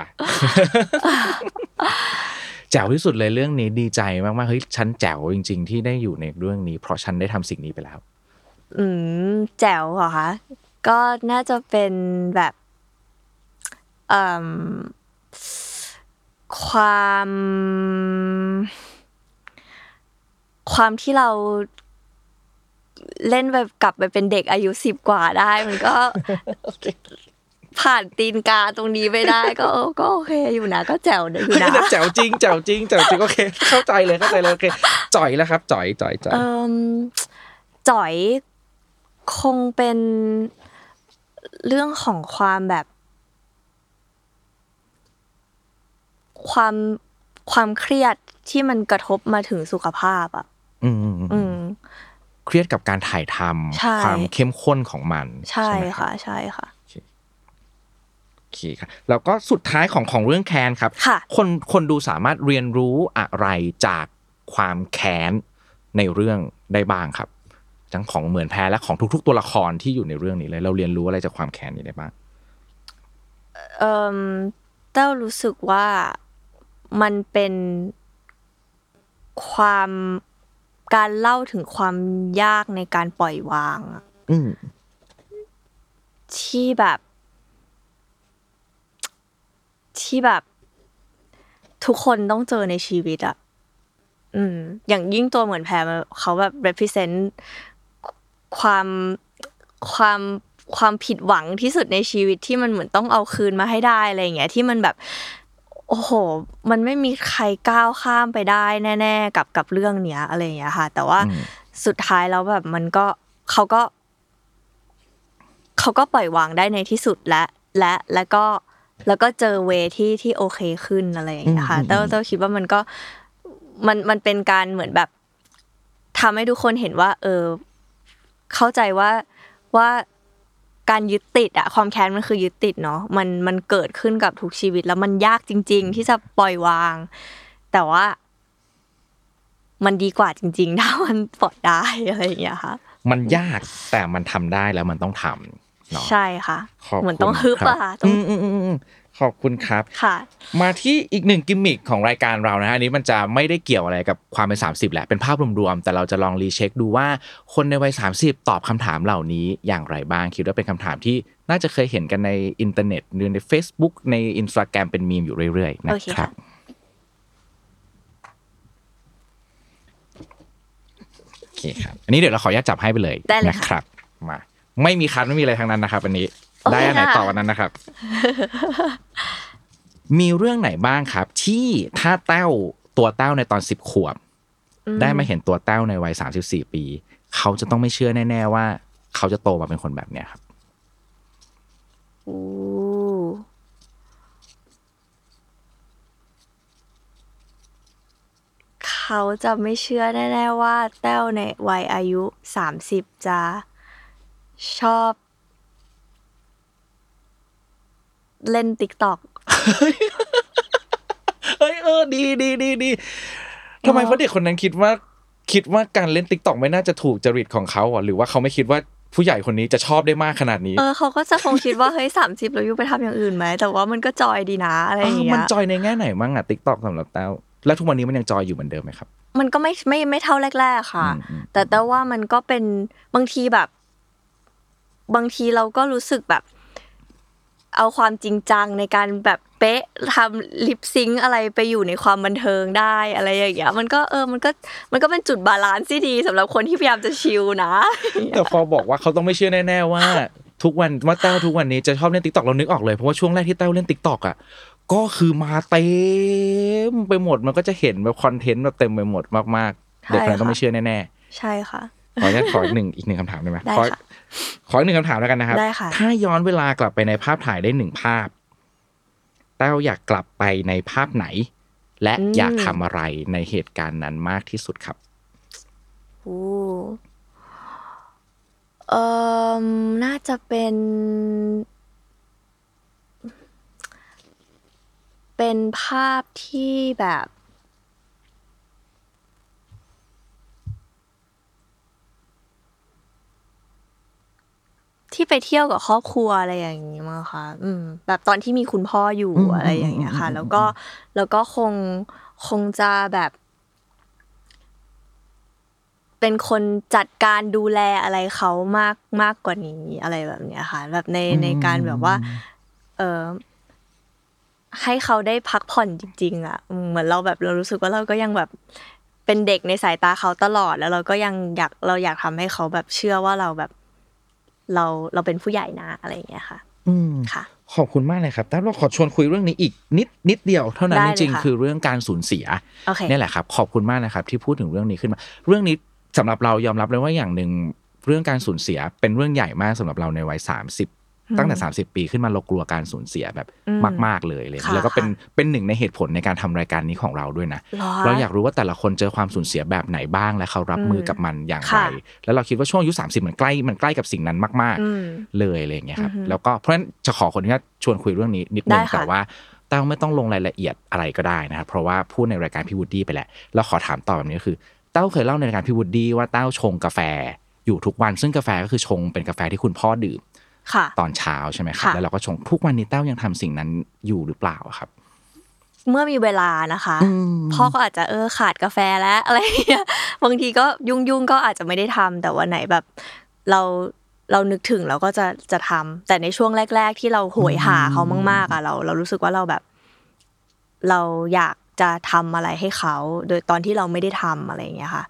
แจ๋วที่สุดเลยเรื่องนี้ดีใจมากๆเฮ้ยฉันแจ๋วจริง ๆ ที่ได้อยู่ในเรื่องนี้ เพราะฉันได้ทำสิ่งนี้ไปแล้ว อืมแจ๋วเหรอคะ ก็น่าจะเป็นแบบเอ่มความ ความที่เราเล่นแบบกลับไปเป็นเด็กอายุสิบกว่าได้ มันก็ผ่านตีนกาตรงนี้ไปได้ก็เออก็โอเคอยู่นะก็แจ๋วอยู่นะแจ๋วจริงแจ๋วจริงแจ๋วจริงโอเค เข้าใจเลยเข้าใจเลยโอเคจ่อยแล้วครับ จ่อยจ่อยจ่อยเอ่มจ่อยคงเป็น เรื่องของความแบบ ความความเครียดที่มันกระทบมาถึงสุขภาพอะ อืมอืมเครียดกับการถ่ายทใช่ำความเข้มข้นของมัน ใช่ไหมรับค่ะ ใช่ค่ะโอเคครับแล้วก็สุดท้ายของของเรื่องแค้นครับค่ะคนคนดูสามารถเรียนรู้อะไรจากความแค้นในเรื่องได้บ้างครับ ทั้งของเหมือนแพ้และของทุก ๆ ตัวละครที่อยู่ในเรื่องนี้เลย เราเรียนรู้อะไรจากความแค้นนี้ได้บ้างเอ่มเต้ารู้สึกว่ามันเป็นความการเล่าถึงความยากในการปล่อยวางอะอืมที่แบบ ที่แบบ ทุกคนต้องเจอในชีวิตอะอืม อย่างยิ่งตัวเหมือนแพรเขาแบบ represent ความความความผิดหวังที่สุดในชีวิตที่มันเหมือนต้องเอาคืนมาให้ได้อะไรอย่างเงี้ยที่มันแบบโอ้โห มันไม่มีใครก้าวข้ามไปได้แน่ ๆ กับกับเรื่องเนี้ยอะไรอย่างเงี้ยค่ะ แต่ว่าอืมสุดท้ายแล้วแบบมันก็เขาก็เขาก็ปล่อยวางได้ในที่สุดและและแล้วก็แล้วก็เจอเวที่ที่โอเคขึ้นอะไรอย่างเงี้ยค่ะอืมอืมแต่แต่คิดว่ามันก็มันมันเป็นการเหมือนแบบทำให้ทุกคนเห็นว่า เออ เข้าใจว่าว่าการยึดติดอะความแค้นมันคือยึดติดเนาะมันมันเกิดขึ้นกับทุกชีวิต แล้วมันยากจริง ๆ ที่จะปล่อยวาง แต่ว่า มันดีกว่าจริง ๆ ถ้ามันปล่อยได้อะไรอย่างเงี้ยค่ะ มันยากแต่มันทำได้แล้วมันต้องทำเนาะใช่ค่ะขอบคุณเหมือนต้องฮึบครับอะค่ะต้ออืงมอืมอืมอืม ขอบคุณครับค่ะ มาที่อีกหนึ่งกิมมิคของรายการเรานะฮะอันนี้มันจะไม่ได้เกี่ยวอะไรกับความเป็น 30แหละเป็นภาพรวมๆแต่เราจะลองรีเช็คดูว่าคนในวัย 30 ตอบคำถามเหล่านี้อย่างไรบ้างคิดว่าเป็นคำถามที่น่าจะเคยเห็นกันในอินเทอร์เน็ตหรือใน Facebook ใน Instagram เป็นมีมอยู่เรื่อยๆนะโอเคครัค่ะบโอเคครับ อันนี้เดี๋ยวเราขออนุญาตจับให้ไปเลยได้เลยนะค่ะครับ มา ไม่มีคันไม่มีอะไรทั้งนั้นนะครับ อันนี้โอเค ได้อันไหนค่ะต่อวันนั้นนะครับ มีเรื่องไหนบ้างครับ ที่ถ้าเต้าตัวเต้าในตอนสิบขวบอืได้มาเห็นตัวเต้าในวัยสามสิบสี่ปี เขาจะต้องไม่เชื่อแน่ ๆ ว่า เขาจะโตมาเป็นคนแบบเนี้ยครับอู้เขาจะไม่เชื่อแน่ ๆ ว่า แต้วในวัยอายุสามสิบจะชอบ เล่นติ๊กต็อกเฮ้ยเออดีดีดีดีทำไมเพราะเด็กคนนั้นคิดว่าคิดว่าการเล่นติ๊กต็อกไม่น่าจะถูกจริตของเขาอะหรือว่าเขาไม่คิดว่าผู้ใหญ่คนนี้จะชอบได้มากขนาดนี้ เออเขาก็จะคงคิดว่าเฮ้ยสามสิบเราอยู่ไปทำอย่างอื่นไหมแต่ว่ามันก็ joy ดีนะอะไรอย่างเออเงี้มัน joyในแง่ไหนมั่งอะติ๊กต็อกสำหรับแต้วแล้วทุกวันนี้มันยัง joy อยู่เหมือนเดิมไหมครับ มันก็ไม่ไม่ไม่เท่าแรก ๆ ค่ะอืมอืมแต่แต่ว่ามันก็เป็นบางทีแบบ บางทีเราก็รู้สึกแบบ เอาความจริงจังในการแบบเป๊ะทำ lip sync อะไรไปอยู่ในความบันเทิงได้อะไรอย่างเงี้ยมันก็เออมันก็มันก็เป็นจุด balance ที่ดีสำหรับคนที่พยายามจะชิลนะ แต่พอบอกว่าเขาต้องไม่เชื่อแน่ๆว่า ทุกวันว่าแต้วทุกวันนี้จะชอบเล่นติ๊กต็อกเรานึกออกเลยเพราะว่าช่วงแรกที่แต้วเล่นติ๊กต็อกอะก็คือมาเต็มไปหมดมันก็จะเห็นแบบคอนเทนต์แบบเต็มไปหมดมากๆเด็กคนนั้นต้องไม่เชื่อแน่ๆใช่ค่ะ ขออนุญาตขออีกหนึ่งอีกหนึ่งคำถามได้ไหมได้ขอค่ะ ขออีกหนึ่งคำถามแล้วกันนะครับ ได้ค่ะ ถ้าย้อนเวลากลับไปในภาพถ่ายได้หนึ่งภาพแต้วอยากกลับไปในภาพไหน และอยากทำอะไรในเหตุการณ์นั้นมากที่สุดครับ โอ้เออน่าจะเป็น เป็นภาพที่แบบ ที่ไปเที่ยวกับครอบครัวอะไรอย่างนี้มั้งคะอืม แบบตอนที่มีคุณพ่ออยู่อืมอะไรอย่างเงี้ยค่ะอืมแล้วก็แล้วก็คงคงจะแบบ เป็นคนจัดการดูแลอะไรเขามากมากกว่านี้อะไรแบบเนี้ยค่ะ แบบในในการแบบว่า เออให้เขาได้พักผ่อนจริง ๆ อะอืมเหมือนเราแบบเรารู้สึกว่าเราก็ยังแบบเป็นเด็กในสายตาเขาตลอด แล้วเราก็ยังอยากเราอยากทำให้เขาแบบเชื่อว่าเราแบบ เราเราเป็นผู้ใหญ่นะอะไรอย่างเงี้ยค่ะ อืมค่ะ ขอบคุณมากเลยครับแต่เราขอชวนคุยเรื่องนี้อีกนิดนิดเดียว เท่านั้นได้จเลยริงค่ะๆคือเรื่องการสูญเสีย โอเค นี่แหละครับขอบคุณมากนะครับที่พูดถึงเรื่องนี้ขึ้นมา เรื่องนี้สำหรับเรายอมรับเลยว่าอย่างหนึ่งเรื่องการสูญเสียเป็นเรื่องใหญ่มากสำหรับเราในวัยสามสิบ ตั้งแต่ 30 ปีขึ้นมาเรากลัวการสูญเสียแบบอืมมาก ๆเลยเลยค่ะแล้วก็เป็นค่ะเป็นหนึ่งในเหตุผลในการทำรายการนี้ของเราด้วยนะหรอเราอยากรู้ว่าแต่ละคนเจอความสูญเสียแบบไหนบ้างและเขารับมือกับมันอย่างไรค่ะแล้วเราคิดว่าช่วงอายุ30มันใกล้มันใกล้กับสิ่งนั้นมากอืมๆเลยอะไรอย่างเงี้ยครับอือฮึแล้วก็เพราะฉะนั้นจะขอคนที่ชวนคุยเรื่องนี้นิดนึได้งค่ะแต่ว่าแต้วไม่ต้องลงรายละเอียดอะไรก็ได้นะครับเพราะว่าพูดในรายการพี่วูดดี้ไปแล้วเราขอถามต่อแบบนี้ก็คือแต้วเคยเล่าในรายการพี่วูดดี้ว่าแต้วชงกาแฟอยู่ทุกวัน ซึ่งกาแฟก็คือชงเป็นกาแฟที่คุณพ่อดื่มค่ะ ตอนเช้าใช่ไหมครับค่ะแล้วเราก็ชงทุกวันนี้แต้วยังทำสิ่งนั้นอยู่หรือเปล่าครับ เมื่อมีเวลานะคะอืมพ่อก็อาจจะเออขาดกาแฟแล้วอะไรอย่างเงี้ยบางทีก็ยุ่งยุ่งๆก็อาจจะไม่ได้ทำแต่วันไหนแบบเราเรานึกถึงเราก็จะจะทำแต่ในช่วงแรก ๆ ที่เราโหยหาเขามาก ๆอะเรา เรารู้สึกว่าเราแบบ เราอยากจะทำอะไรให้เขา โดยตอนที่เราไม่ได้ทำอะไรอย่างเงี้ยค่ะ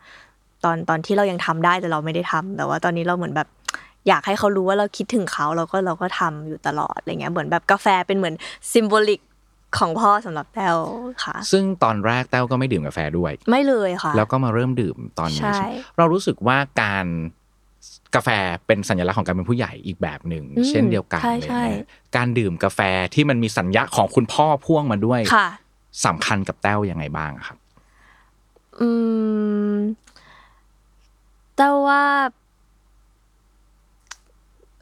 ตอนตอนที่เรายังทำได้แต่เราไม่ได้ทำแต่ว่าตอนนี้เราเหมือนแบบ อยากให้เขารู้ว่าเราคิดถึงเขาเราก็เราก็ทำอยู่ตลอดอะไรเงี้ยเหมือนแบบกาแฟเป็นเหมือนซิมโบลิกของพ่อสำหรับแต้วค่ะ ซึ่งตอนแรกแต้วก็ไม่ดื่มกาแฟด้วย ไม่เลยค่ะ แล้วก็มาเริ่มดื่มตอนนี้ใช่ใช่ไหมเรารู้สึกว่าการกาแฟเป็นสัญลักษณ์ของการเป็นผู้ใหญ่อีกแบบหนึ่งอืมเช่นเดียวกันใช่เลยใช่นะการดื่มกาแฟที่มันมีสัญญาของคุณพ่อพ่วงมาด้วยค่ะสำคัญกับแต้วยังไงบ้างครับ อืมแต่ว่า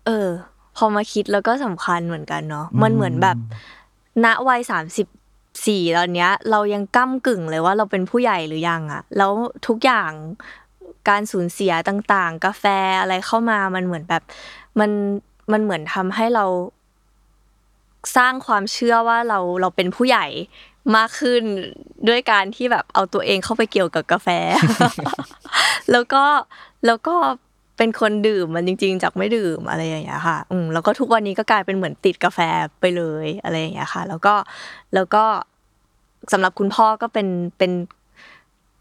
เออ พอมาคิดแล้วก็สำคัญเหมือนกันเนาะมันเหมือนแบบณวัยสามสิบสี่ตอนเนี้ย เรายังก้ากึ่งเลยว่าเราเป็นผู้ใหญ่หรือยังอะแล้วทุกอย่างการสูญเสียต่างๆ กาแฟอะไรเข้ามามันเหมือนแบบมันมันเหมือนทำให้เราสร้างความเชื่อว่าเราเราเป็นผู้ใหญ่มากขึ้นด้วยการที่แบบเอาตัวเองเข้าไปเกี่ยวกับกาแฟ แล้วก็แล้วก็ เป็นคนดื่มมันจริง ๆ จากไม่ดื่มอะไรอย่างเงี้ยค่ะ อืมแล้วก็ทุกวันนี้ก็กลายเป็นเหมือนติดกาแฟไปเลยอะไรอย่างเงี้ยค่ะ แล้วก็แล้วก็สำหรับคุณพ่อก็เป็นเป็น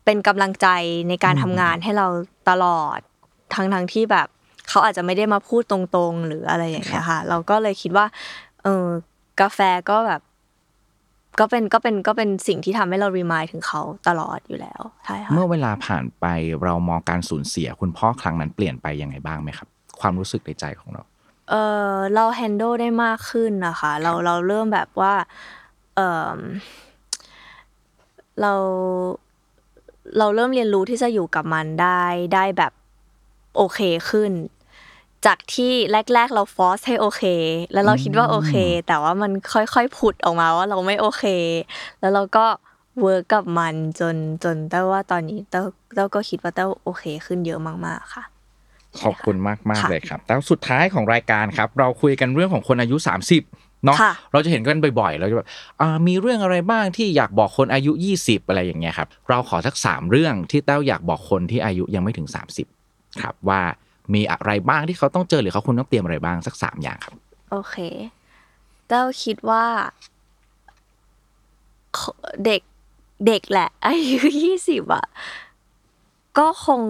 เป็นกำลังใจในการทำงานให้เราตลอดทั้งทั้งที่แบบเขาอาจจะไม่ได้มาพูดตรงๆ หรืออะไรอย่างเงี้ยค่ะ เราก็เลยคิดว่า เออกาแฟก็แบบ ก็เป็นก็เป็นก็เป็นสิ่งที่ทำให้เรารีมายถึงเขาตลอดอยู่แล้วใช่ค่ะเมื่อเวลาผ่านไปเรามองการสูญเสียคุณพ่อครั้งนั้นเปลี่ยนไปยังไงบ้างไหมครับ ความรู้สึกในใจของเรา เออเรา handle ได้มากขึ้นนะคะ เราเราเริ่มแบบว่า เออเราเราเริ่มเรียนรู้ที่จะอยู่กับมันได้ได้แบบโอเคขึ้น จากที่แรก ๆ เรา force ให้โอเค แล้วเราคิดว่าโอเค แต่ว่ามันค่อยๆผุดออกมาว่าเราไม่โอเค แล้วเราก็ work กับมันจนจนแต่ว่าตอนนี้แต้วแต้วก็คิดว่าแต้วโอเคขึ้นเยอะมากๆค่ะขอบคุณมากมากๆค่ะเลยครับแล้วสุดท้ายของรายการครับ เราคุยกันเรื่องของคนอายุ 30เนาะค่ะเราจะเห็นกันบ่อยๆเราจะแบบอ่ามีเรื่องอะไรบ้างที่อยากบอกคนอายุ 20 อะไรอย่างเงี้ยครับ เราขอสักสามเรื่องที่แต้วอยากบอกคนที่อายุยังไม่ถึง 30 ครับว่า มีอะไรบ้างที่เขาต้องเจอหรือเขาควรต้องเตรียมอะไรบ้างสักสามอย่างครับ โอเคเต้าคิดว่าขเด็กเด็กแหละอายุยี่สิบอะก็คง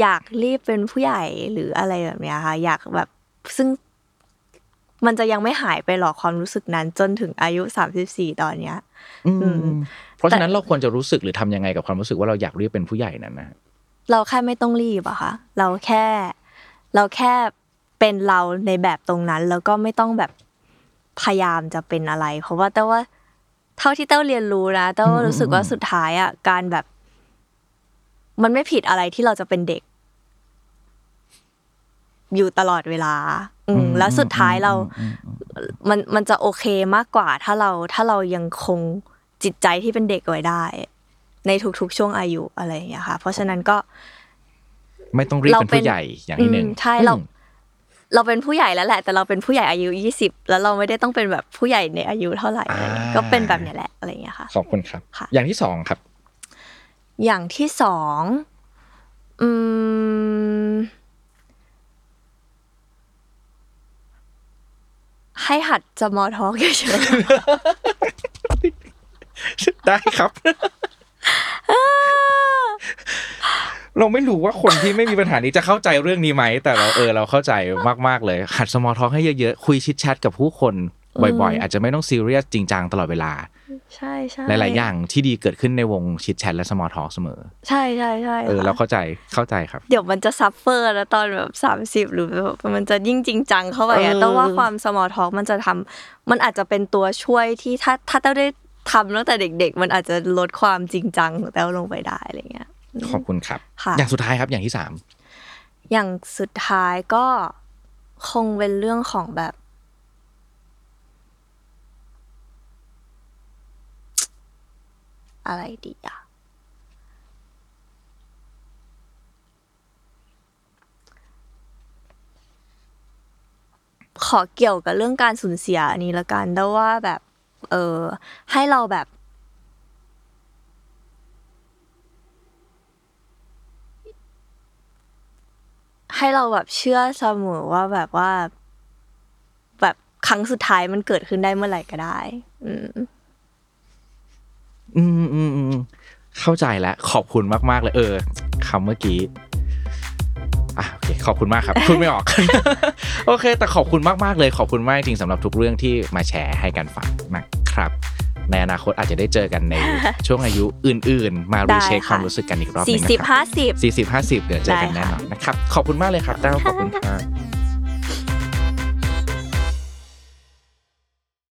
อยากรีบเป็นผู้ใหญ่หรืออะไรแบบเนี้ยค่ะ อยากแบบซึ่งมันจะยังไม่หายไปหรอกความรู้สึกนั้น จนถึงอายุสามสิบสี่ตอนเนี้ยอืมมเพราะฉะนั้นเราควรจะรู้สึกหรือทำยังไงกับความรู้สึกว่าเราอยากเรียกเป็นผู้ใหญ่นั้นนะ เราแค่ไม่ต้องรีบอะค่ะ เราแค่ เราแค่เป็นเราในแบบตรงนั้น แล้วก็ไม่ต้องแบบพยายามจะเป็นอะไร เพราะว่าแต่ว่า เท่าที่เต้าเรียนรู้นะเต้ารู้สึกว่าสุดท้ายอะการแบบ มันไม่ผิดอะไรที่เราจะเป็นเด็ก อยู่ตลอดเวลา อืมแล้วสุดท้ายเรา มันมันจะโอเคมากกว่า ถ้าเราถ้าเรายังคงจิตใจที่เป็นเด็กไว้ได้ ในทุกๆ ช่วงอายุอะไรอย่างเงี้ยค่ะ เพราะฉะนั้นก็ ไม่ต้องรีบเราเป็นเป็นผู้ใหญ่อย่างที่หนึ่งอืมใช่เราเราเป็นผู้ใหญ่แล้วแหละ แต่เราเป็นผู้ใหญ่อายุยี่สิบแล้วเราไม่ได้ต้องเป็นแบบผู้ใหญ่ในอายุเท่าไหร่อะไรเงี้ยก็เป็นแบบเนี้ยแหละอะไรอย่างเงี้ยค่ะขอบคุณครับค่ะอย่างที่สองครับ อย่างที่สองอืมให้หัดจะมอทอกเฉยได้ครับ เราไม่รู้ว่าคนที่ไม่มีปัญหานี้จะเข้าใจเรื่องนี้ไหม แต่เราเออเราเข้าใจมาก ๆ เลย หัด small talk ให้เยอะๆ คุย chit chat กับผู้คนบ่อยๆ อาจจะไม่ต้องซีเรียสจริงจังตลอดเวลาๆใช่ใช่หลาย ๆ อย่างที่ดีเกิดขึ้นในวงชิดแชทและสมอลทอ l k เสมอ ใช่ใช่ใช่เออค่ะเราเข้าใจเข้าใจครับ เดี๋ยวมันจะ suffer แล้วตอนแบบสามสิบหรือแบบมันจะยิ่งจริงจังเข้าไปอะเออแต่ว่าความ small talk มันจะทำมันอาจจะเป็นตัวช่วยที่ถ้าถ้าแต้วได้ ทำตั้งแต่เด็ก ๆ มันอาจจะลดความจริงจังของแต้วลงไปได้อะไรเงี้ยขอบคุณครับค่ะอย่างสุดท้ายครับอย่างที่สามอย่างสุดท้ายก็คงเป็นเรื่องของแบบ อะไรดีอะขอเกี่ยวกับเรื่องการสูญเสียอันนี้ละกันแต่ว่าแบบ เออให้เราแบบ ให้เราแบบเชื่อเสมอว่าแบบว่า แบบครั้งสุดท้ายมันเกิดขึ้นได้เมื่อไหร่ก็ได้ อืม อืมอืมอืมเข้าใจแล้วขอบคุณมาก ๆ เลย เออคำเมื่อกี้ อะโอเคขอบคุณมากครับพูดไม่ออก โอเค แต่ขอบคุณมากๆเลยขอบคุณมากจริงสำหรับทุกเรื่องที่มาแชร์ให้กันฟังนะครับ ในอนาคตอาจจะได้เจอกันในช่วงอายุอื่น ๆ มาได้รีเช็คค่ะความรู้สึกกันอีกรอบหนึสี่งนะสิบครับห้าสิบสี่สิบห้าสิบเดี๋ยวเจอกันได้แน่ค่ะนอนนะครับ ขอบคุณมากเลยครับแต้วขอบคุณครับ